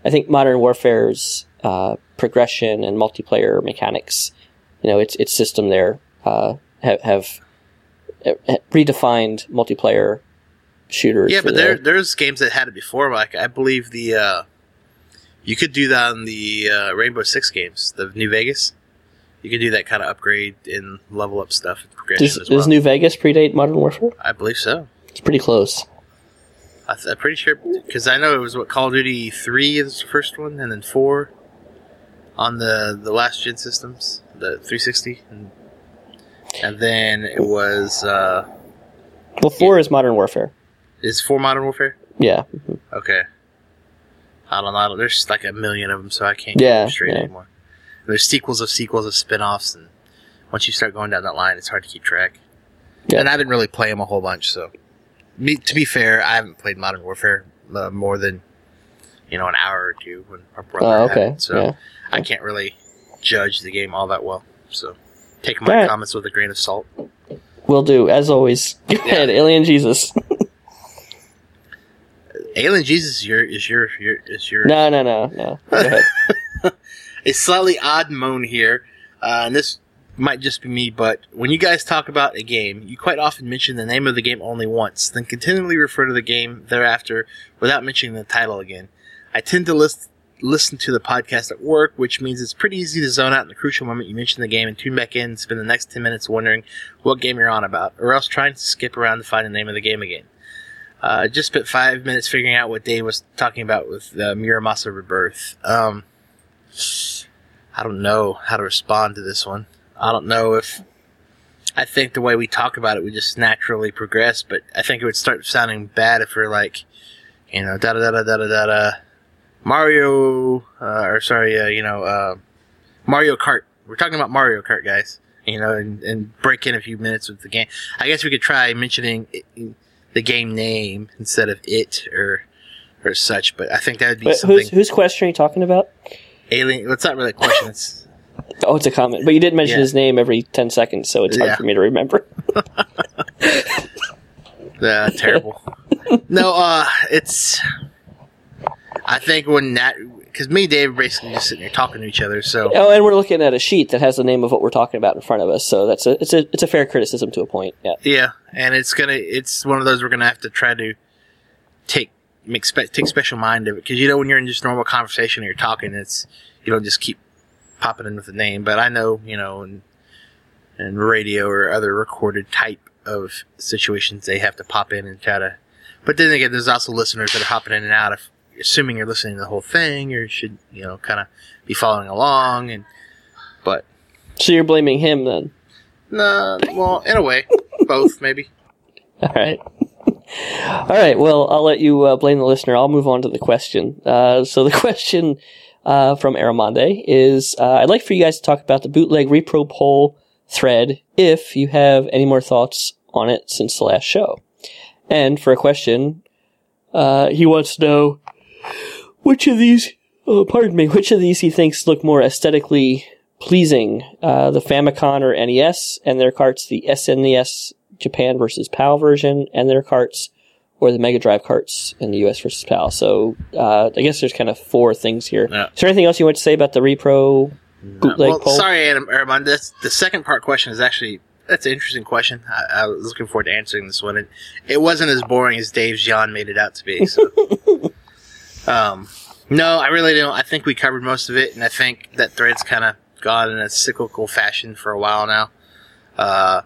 I think Modern Warfare's uh, progression and multiplayer mechanics, you know, its its system there uh, have, have redefined multiplayer shooters. Yeah, but there there's games that had it before. Like I believe the uh, you could do that on the uh, Rainbow Six games, the New Vegas. You could do that kind of upgrade and level up stuff does, as well. does New Vegas predate Modern Warfare? I believe so. It's pretty close. I th- I'm pretty sure because I know it was what Call of Duty three is the first one, and then four on the the last gen systems, the 360, and, and then it was uh, Well, four is Modern Warfare. is four Modern Warfare. Yeah, Okay. I don't know. I don't- There's like a million of them, so I can't Yeah, straight yeah. anymore. There's sequels of sequels of spin-offs, and once you start going down that line, it's hard to keep track. Yeah. And I didn't really play them a whole bunch, so me, to be fair, I haven't played Modern Warfare uh, more than you know an hour or two when our brother Oh, okay. it, so yeah. I can't really judge the game all that well. So take my Alright. comments with a grain of salt. Will do. As always. [laughs] Go ahead, Alien Jesus. [laughs] Alien Jesus is your is your, your is your no, no, no, no. Go ahead. [laughs] a slightly odd moan here, uh, and this might just be me, but when you guys talk about a game, you quite often mention the name of the game only once, then continually refer to the game thereafter without mentioning the title again. I tend to list, listen to the podcast at work, which means it's pretty easy to zone out in the crucial moment you mention the game and tune back in and spend the next 10 minutes wondering what game you're on about, or else trying to skip around to find the name of the game again. Uh, just spent five minutes figuring out what Dave was talking about with uh, Muramasa Rebirth. Um, I don't know how to respond to this one. I don't know if I think the way we talk about it, we just naturally progress. But I think it would start sounding bad if we're like, you know, da da da da da da da, Mario, uh, or sorry, uh, you know, uh, Mario Kart. We're talking about Mario Kart, guys. You know, and, and, break in a few minutes with the game. I guess we could try mentioning it, the game name instead of it or or such. But I think that would be Wait, something. Who's, whose question are you talking about? Alien. That's not really a question. It's Oh, it's a comment. But you did mention Yeah. his name every 10 seconds, so it's hard for me to remember. [laughs] [laughs] Uh, terrible. no, uh, it's. I think when that because me and Dave are basically just sitting there talking to each other. So Oh, and we're looking at a sheet that has the name of what we're talking about in front of us, so that's a it's a it's a fair criticism to a point. Yeah. yeah, and it's gonna it's one of those we're gonna have to try to take make spe- take special mind of it because you know when you're in just normal conversation and you're talking, it's you don't just keep popping in with the name. But I know you know in in radio or other recorded type of situations they have to pop in and try to. But then again, there's also listeners that are hopping in and out. If assuming you're listening to the whole thing, or should you know kind of be following along and. But So you're blaming him then? no, well, in a way, both maybe. [laughs] All right. All right. Well, I'll let you uh, blame the listener. I'll move on to the question. Uh, so the [laughs] question uh, from Aramonde is: uh, I'd like for you guys to talk about the bootleg repro poll thread. If you have any more thoughts on it since the last show, and for a question, uh, he wants to know which of these. Oh, pardon me. Which of these he thinks look more aesthetically pleasing? Uh, the Famicom or NES and their carts, the SNES Japan versus PAL version and their carts, or the Mega Drive carts in the US versus PAL. So uh, I guess there's kind of four things here. Yeah. Is there anything else you want to say about the repro bootleg well, poll? sorry, Adam Armand. That's the second part question is actually that's an interesting question. I, I was looking forward to answering this one. It, it wasn't as boring as Dave's yawn made it out to be. So. [laughs] um, no, I really don't. I think we covered most of it, and I think that thread's kind of gone in a cyclical fashion for a while now. Uh,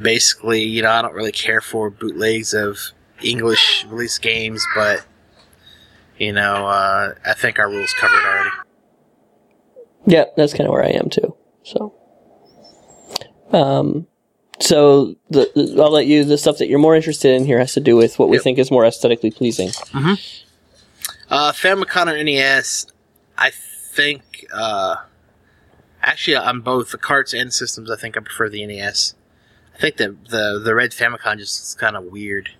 basically, you know, I don't really care for bootlegs of English release games, but you know, uh, I think our rules covered already. Yeah, that's kind of where I am too. So, um, so the, the- I'll let you. The stuff that you're more interested in here has to do with what we Yep. think is more aesthetically pleasing. Uh, Famicom or NES, I think. Uh, actually, on both the carts and systems, I think I prefer the NES. I think the the the red Famicom just is kind of weird.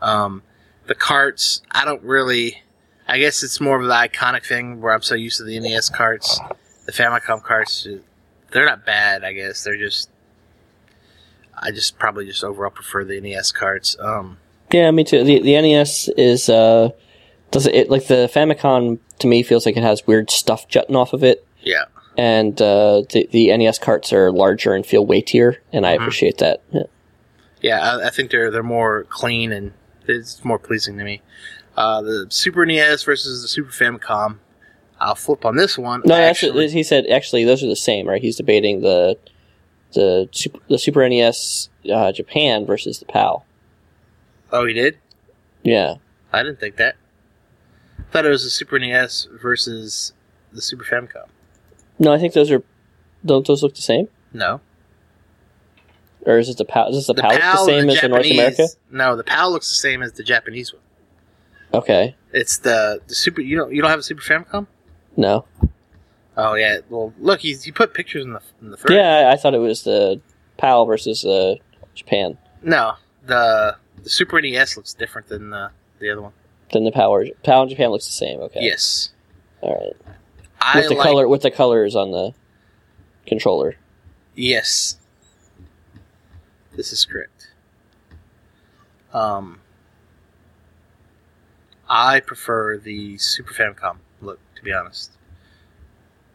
Um, the carts, I don't really. I guess it's more of the iconic thing where I'm so used to the NES carts. The Famicom carts, they're not bad. I guess they're just. I just probably just overall prefer the NES carts. Um, Yeah, me too. The the NES is uh, does it, it like the Famicom to me feels like it has weird stuff jutting off of it, yeah. And uh, the the NES carts are larger and feel weightier, and I appreciate that. Yeah. Yeah, I, I think they're they're more clean and it's more pleasing to me. Uh, the Super NES versus the Super Famicom. I'll flip on this one. No, actually, he said actually those are the same, right? He's debating the the super, the Super NES uh, Japan versus the PAL. oh, he did. Yeah, I didn't think that. I thought it was the Super NES versus the Super Famicom. No, I think those are don't those look the same, No, or is it the PAL? Is this the, the PAL, look the same the as the North America? No, the PAL looks the same as the Japanese one. Okay, It's the the Super. You don't you don't have a Super Famicom? no, Oh yeah. Well, look, he he put pictures in the in the thread. yeah, I, thought it was the PAL versus uh, Japan No, the the Super NES looks different than the the other one. than the PAL. PAL in Japan looks the same. Okay, Yes. all right. I With the like, color, with the colors on the controller. Yes. This is correct. Um, I prefer the Super Famicom look, to be honest.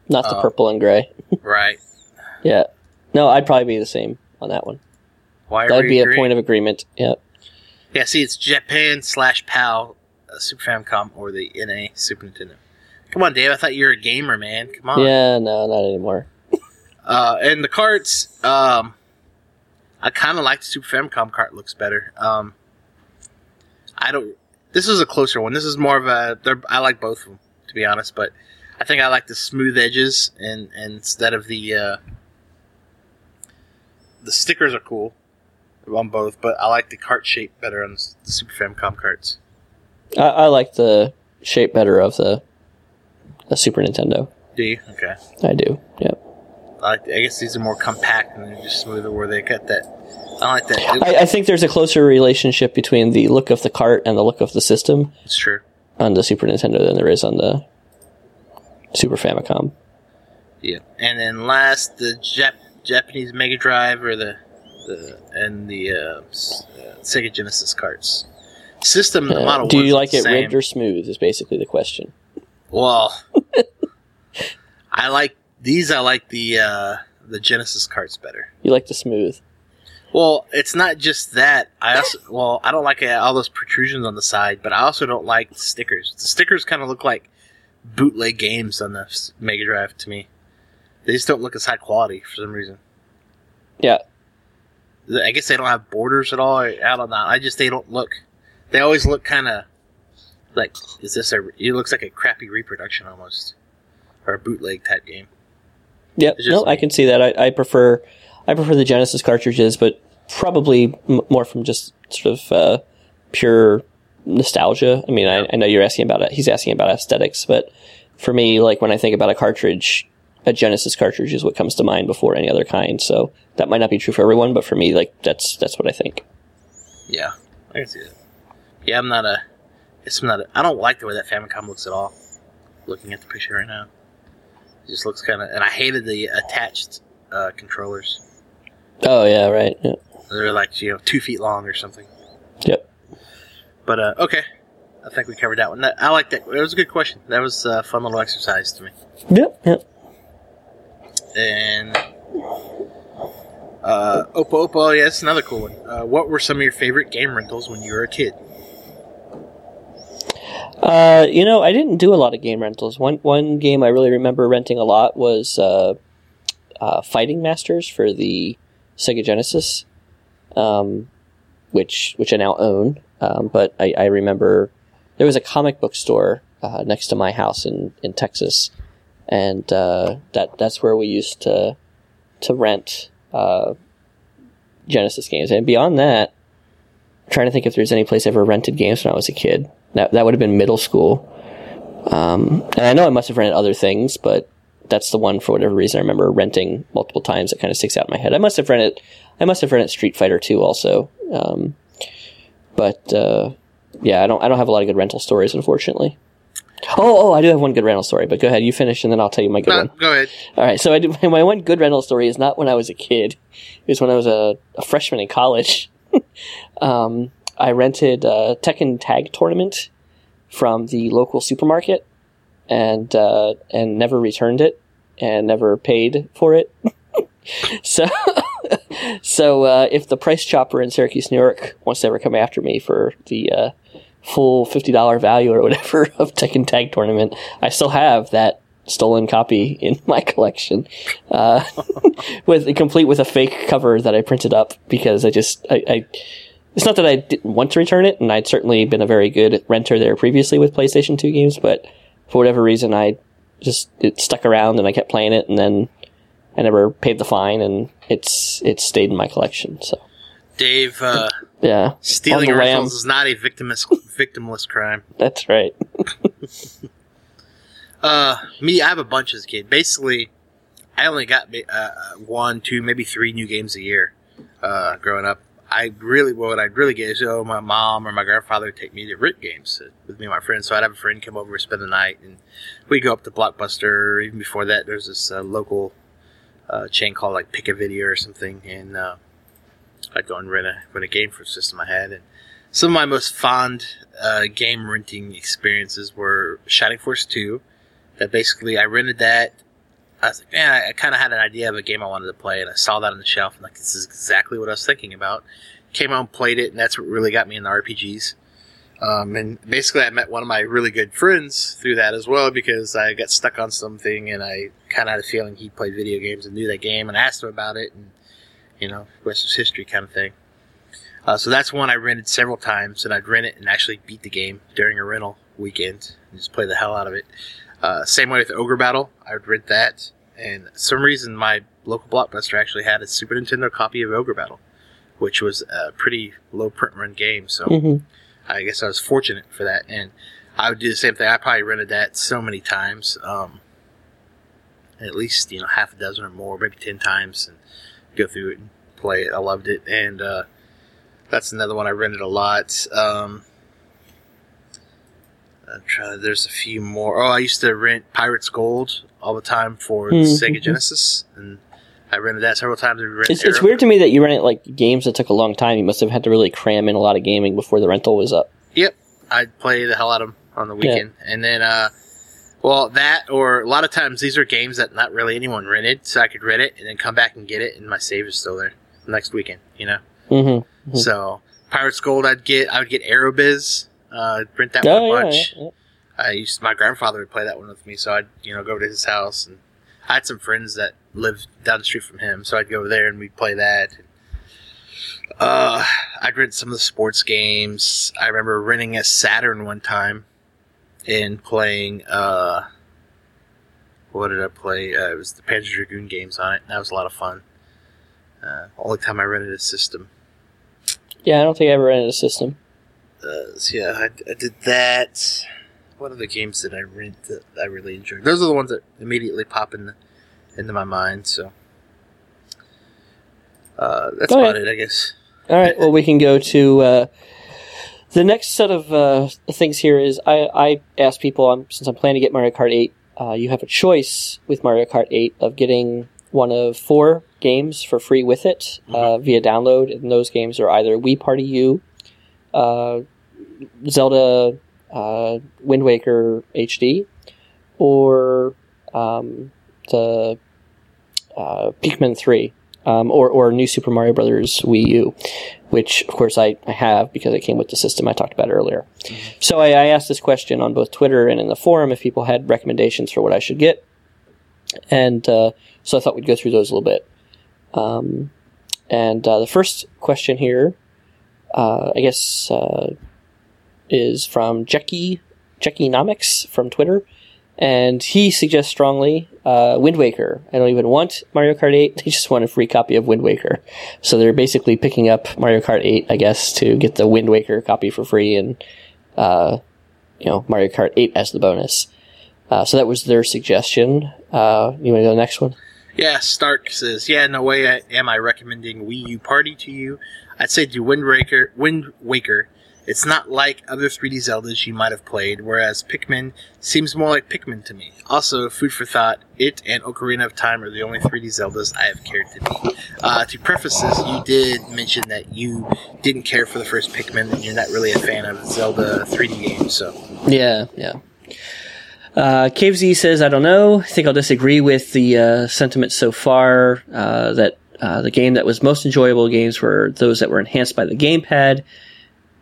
Not the Oh. purple and gray. [laughs] Right? Yeah. No, I'd probably be the same on that one. Why That'd we be a point of agreement. Yeah. Yeah, see, it's Japan slash PAL uh, Super Famicom or the NA Super Nintendo. Come on, Dave. I thought you were a gamer, man. Come on. Yeah, no, not anymore. [laughs] Uh, and the carts, um, I kind of like the Super Famicom cart. Looks better. Um, I don't. This is a closer one. This is more of a. they're- I like both of them, to be honest. But I think I like the smooth edges, and, and instead of the uh, the stickers are cool on both, but I like the cart shape better on the the Super Famicom carts. I, I like the shape better of the, the Super Nintendo. Do you? Okay. I do. Yep. I, I guess these are more compact and they're just smoother. Where they got that. I like that. I, I think there's a closer relationship between the look of the cart and the look of the system it's true. on the Super Nintendo than there is on the Super Famicom. Yeah, and then last the Jap- Japanese Mega Drive or the the and the uh, s- uh, Sega Genesis carts. System the Uh, model. do you like it same. ribbed or smooth? Is basically the question. Well, I like these. I like the uh, the Genesis carts better. You like the smooth. Well, it's not just that. I also well, I don't like uh, all those protrusions on the side, but I also don't like the stickers. The stickers kind of look like bootleg games on the Mega Drive to me. They just don't look as high quality for some reason. Yeah. I guess they don't have borders at all. I I don't know. I just they don't look. They always look kind of like is this a? It looks like a crappy reproduction almost, or a bootleg type game. Just No, I can see that. I, I prefer I prefer the Genesis cartridges, but probably m- more from just sort of uh, pure nostalgia. I mean, I, I know you're asking about it. He's asking about aesthetics, but for me, like when I think about a cartridge, a Genesis cartridge is what comes to mind before any other kind. So that might not be true for everyone, but for me, like that's that's what I think. Yeah, I can see that. Yeah, I'm not a. It's not. I don't like the way that Famicom looks at all. Looking at the picture right now, it just looks kind of. And I hated the attached uh, controllers. Oh yeah, right. Yeah. They're like you know two feet long or something. Yep. But uh, okay, I think we covered that one. I like that. It was a good question. That was a fun little exercise to me. Yep. Yep. And uh, Oppo Oppo, yeah, that's another cool one. Uh, what were some of your favorite game rentals when you were a kid? Uh, you know, I didn't do a lot of game rentals. One one game I really remember renting a lot was uh, uh, Fighting Masters for the Sega Genesis, um, which which I now own. Um, but I, I remember there was a comic book store uh, next to my house in, in Texas, and uh, that that's where we used to to rent Genesis games. And beyond that, trying to think if there's any place I ever rented games when I was a kid. That that would have been middle school. Um, and I know I must have rented other things, but that's the one for whatever reason I remember renting multiple times. That kind of sticks out in my head. I must have rented. I must have rented Street Fighter 2 also. Um, but uh, yeah, I don't. I don't have a lot of good rental stories, unfortunately. Oh, oh, I do have one good rental story, but go ahead, you finish, and then I'll tell you my good No, one. go ahead. All right, so I do, [laughs] my one good rental story is not when I was a kid. It was when I was a, a freshman in college. [laughs] um, I rented a Tekken Tag Tournament from the local supermarket, and uh, and never returned it, and never paid for it. [laughs] so, [laughs] so uh, if the Price Chopper in Syracuse, New York, wants to ever come after me for the uh, full fifty dollar value or whatever of Tekken Tag Tournament, I still have that stolen copy in [laughs] my collection, uh, [laughs] with complete with a fake cover that I printed up because I just I, I it's not that I didn't want to return it, and I'd certainly been a very good renter there previously with PlayStation Two games, but for whatever reason, I just it stuck around and I kept playing it, and then I never paid the fine, and it's it stayed in my collection. So Dave, uh, yeah, stealing On the lam. rentals is not a victimless, victimless crime. that's right. [laughs] Uh, me, I have a bunch as a kid. Basically, I only got uh, one, two, maybe three new games a year. Uh, growing up, I really what I'd really get is oh my mom or my grandfather would take me to rent games uh, with me and my friends. So I'd have a friend come over, and spend the night, and we'd go up to Blockbuster. Even before that, there's this uh, local uh, chain called like Pick a Video or something, and uh, I'd go and rent a rent a game for a system I had. And some of my most fond uh, game renting experiences were Shining Force Two that basically I rented that. I was like, man, I, I kind of had an idea of a game I wanted to play, and I saw that on the shelf. and like, this is exactly what I was thinking about. Came out and played it, and that's what really got me in the RPGs. Um, and basically, I met one of my really good friends through that as well because I got stuck on something, and I kind of had a feeling he played video games and knew that game, and I asked him about it, and you know, rest is history kind of thing. Uh, so that's one I rented several times, and I'd rent it and actually beat the game during a rental weekend and just play the hell out of it. Uh, same way with Ogre Battle, I would rent that, and for some reason my local blockbuster actually had a Super Nintendo copy of Ogre Battle, which was a pretty low print run game. So hmm I guess I was fortunate for that, and I would do the same thing. I probably rented that so many times, um, at least you know half a dozen or more, maybe ten times, and go through it and play it. I loved it, and uh, that's another one I rented a lot. Um, I'm trying, there's a few more. Oh, I used to rent Pirates Gold all the time for the Mhm. Sega Genesis, and I rented that several times. Rented It's, it's weird to me that you rent like games that took a long time. You must have had to really cram in a lot of gaming before the rental was up. Yep, I'd play the hell out of them on the weekend, and then, uh, well, that or a lot of times these are games that not really anyone rented, so I could rent it and then come back and get it, and my save is still there the next weekend. You know, Mm-hmm. Mhm. so Pirates Gold, I'd get, I would get Aerobiz, uh, rent that one Oh a yeah, bunch. yeah, yeah. I used my grandfather would play that one with me, so I'd you know go to his house, and I had some friends that lived down the street from him, so I'd go over there and we'd play that. Uh, I'd rent some of the sports games. I remember renting a Saturn one time and playing. Uh, what did I play? Uh, it was the Panzer Dragoon games on it. That was a lot of fun. Uh, only time I rented a system. Yeah, I don't think I ever rented a system. Uh, so yeah, I, I did that. What the games that I rent that I really enjoyed? Those are the ones that immediately pop in the, into my mind. So uh, that's Go about ahead. it, I guess. All right. Well, we can go to uh, the next set of uh, things. Here is I, I asked people um, since I'm planning to get Mario Kart 8. Uh, you have a choice with Mario Kart 8 of getting one of four games for free with it uh, via download, and those games are either Wii Party U, uh, Zelda uh, Wind Waker HD, or um, the uh, Pikmin 3 um, or or New Super Mario Brothers Wii U, which of course I, I have because it came with the system I talked about earlier. So I, I asked this question on both Twitter and in the forum if people had recommendations for what I should get, and uh, so I thought we'd go through those a little bit. Um, and uh, the first question here, uh, I guess, uh, is from Jackie Jackie from Twitter, and he suggests strongly uh, Wind Waker. I don't even want Mario Kart 8. [laughs] They just want a free copy of Wind Waker. So they're basically picking up Mario Kart 8, I guess, to get the Wind Waker copy for free and, uh, you know, Mario Kart 8 as the bonus. Uh, so that was their suggestion. Uh, you want to go to the next one? Yeah, Stark says, "Yeah, no way I, am I recommending Wii U Party to you. I'd say do Wind Waker. Wind Waker. It's not like other 3D Zeldas you might have played, whereas Pikmin seems more like Pikmin to me. Also, food for thought, it and Ocarina of Time are the only 3D Zeldas I have cared to beat. Uh, to preface this, you did mention that you didn't care for the first Pikmin, and you're not really a fan of Zelda 3D games, so. Yeah, yeah. Uh, Cave Z says, I don't know. I think I'll disagree with the uh, sentiment so far uh, that uh, the game that was most enjoyable games were those that were enhanced by the gamepad,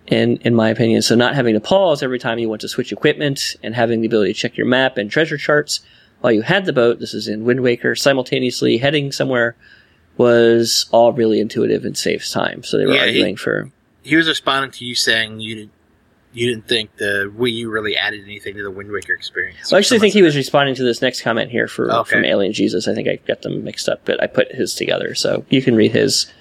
in, in my opinion. So not having to pause every time you want to switch equipment and having the ability to check your map and treasure charts while you had the boat, this is in Wind Waker, simultaneously heading somewhere was all really intuitive and saves time. So they were Yeah, he- arguing for. He was responding to you saying you you didn't think the Wii U really added anything to the Wind Waker experience. Well, I actually think he was responding to this next comment here for Okay. from Alien Jesus. I think I got them mixed up, but I put his together, so you can read his.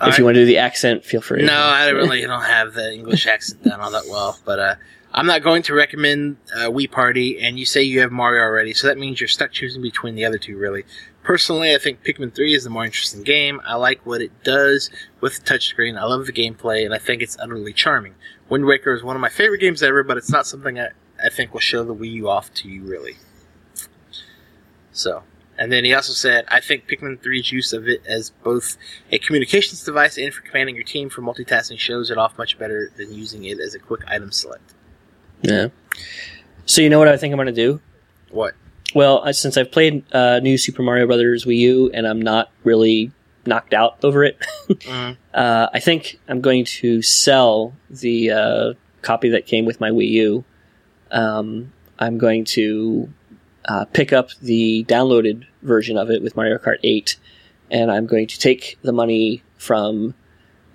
All if you want to do the accent, feel free. No, I really don't have the English accent down all that well, but uh, I'm not going to recommend uh, Wii Party. And you say you have Mario already, so that means you're stuck choosing between the other two. Really, personally, I think Pikmin 3 is the more interesting game. I like what it does with the touchscreen. I love the gameplay, and I think it's utterly charming. Wind Waker is one of my favorite games ever, but it's not something I, I think will show the Wii U off to you really. So, and then he also said, I think Pikmin 3's use of it as both a communications device and for commanding your team for multitasking shows it off much better than using it as a quick item select. Yeah. So you know what I think I'm going to do? What? Well, I, since I've played uh, New Super Mario Brothers Wii U and I'm not really knocked out over it, [laughs] Mhm. uh, I think I'm going to sell the uh, copy that came with my Wii U. Um, I'm going to uh, pick up the downloaded version of it with Mario Kart 8, and I'm going to take the money from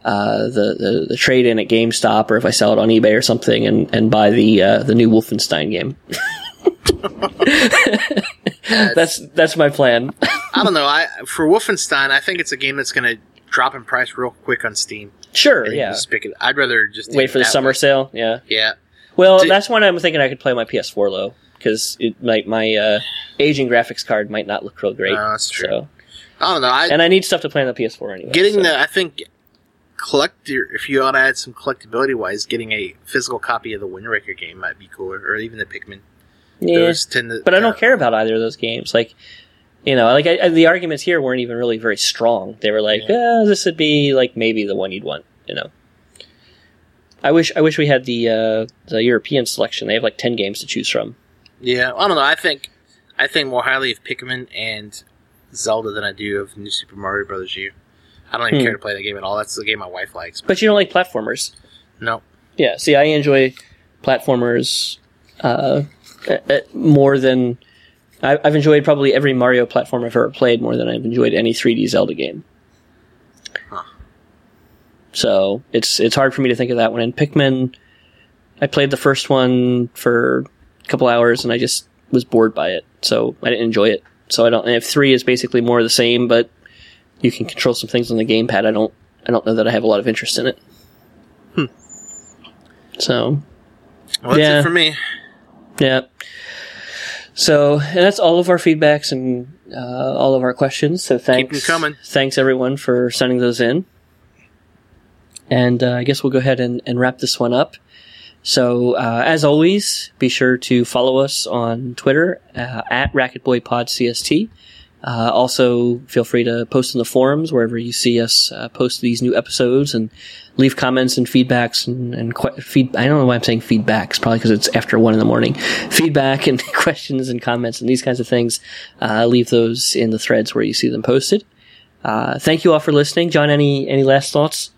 uh, the, the the trade in at GameStop, or if I sell it on eBay or something, and, and buy the uh, the new Wolfenstein game. that's that's my plan. I don't know. I for Wolfenstein, I think it's a game that's going to drop in price real quick on Steam. Sure, yeah. Just pick it. I'd rather just Wait for the summer way. sale. Yeah. Yeah. Well, Did- that's when I'm thinking I could play my PS4 low because it might my uh, aging graphics card might not look real great. No, that's true. So, I don't know. I and I need stuff to play on the PS4 anyway. getting so. the. I think collector. If you want to add some collectability wise, getting a physical copy of the Wind Waker game might be cooler, or even the Pikmin. yeah, to. but I don't care about either of those games. Like, you know, like I, I, the arguments here weren't even really very strong. They were like, Yeah. "Eh, this would be like maybe the one you'd want. You know. I wish I wish we had the uh, the European selection. They have like ten games to choose from. Yeah, I don't know. I think I think more highly of Pikmin and Zelda than I do of New Super Mario Brothers U. I don't even Hmm. care to play that game at all. That's the game my wife likes. But you don't like platformers. No, Yeah, see, I enjoy platformers uh, uh, uh, more than I've enjoyed probably every Mario platform I've ever played more than I've enjoyed any 3D Zelda game. Huh. So it's it's hard for me to think of that one. And Pikmin, I played the first one for a couple hours and I just was bored by it, so I didn't enjoy it. So I don't. And if three is basically more of the same, but you can control some things on the gamepad, I don't. I don't know that I have a lot of interest in it. Hmm. So well, that's Yeah. it for me. yeah. So, and that's all of our feedbacks and uh, all of our questions. So thanks, 'em coming. Thanks everyone for sending those in. And uh, I guess we'll go ahead and, and wrap this one up. So, uh, as always, be sure to follow us on Twitter uh, at RacketBoyPodCST. Uh, also, feel free to post in the forums wherever you see us uh, post these new episodes and leave comments and feedbacks and, and que- feed. I don't know why I'm saying feedbacks, probably because it's after one in the morning. [laughs] Feedback and [laughs] questions and comments and these kinds of things. Uh, leave those in the threads where you see them posted. Uh, thank you all for listening. John, any any last thoughts?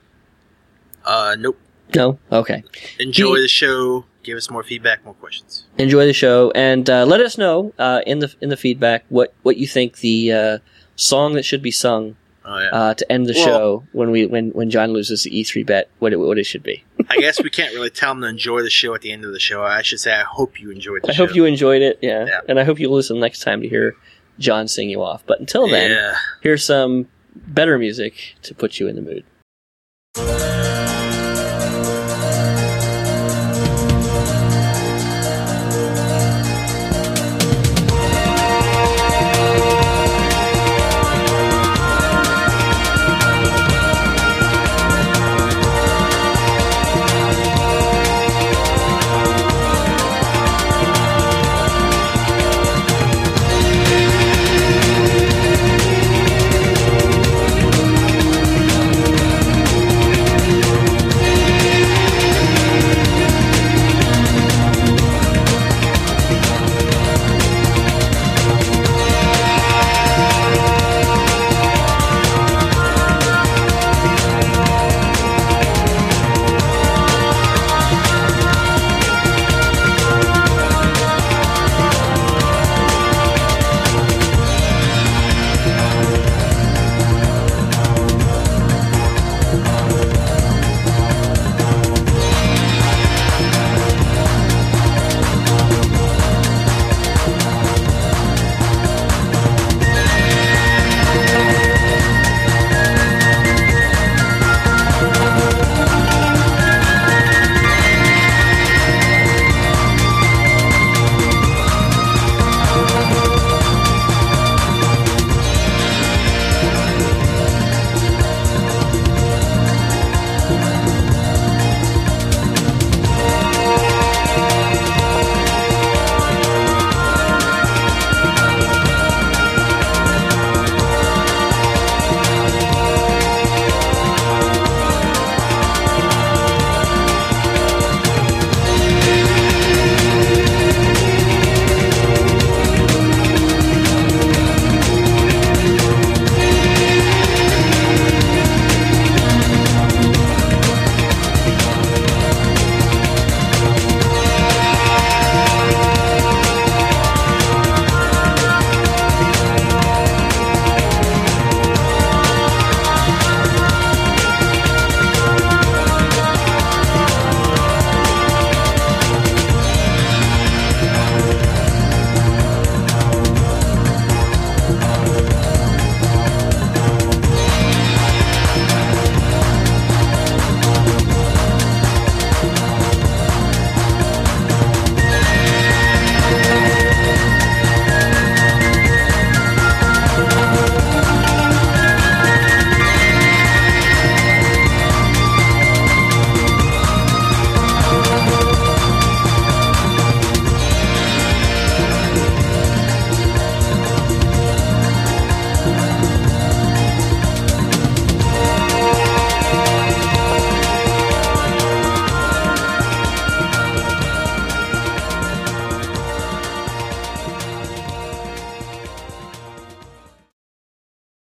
Uh, nope. No. Okay. Enjoy He- the show. Give us more feedback, more questions. enjoy the show and uh, let us know uh, in the in the feedback what what you think the uh, song that should be sung Oh yeah. uh, to end the Well- show when we when when John loses the E3 bet what it, what it should be. I guess we can't really tell them to enjoy the show at the end of the show. I should say, I hope you enjoyed the I show. hope you enjoyed it. Yeah. Yeah. and I hope you listen next time to hear John sing you off. But until then, Yeah. here's some better music to put you in the mood.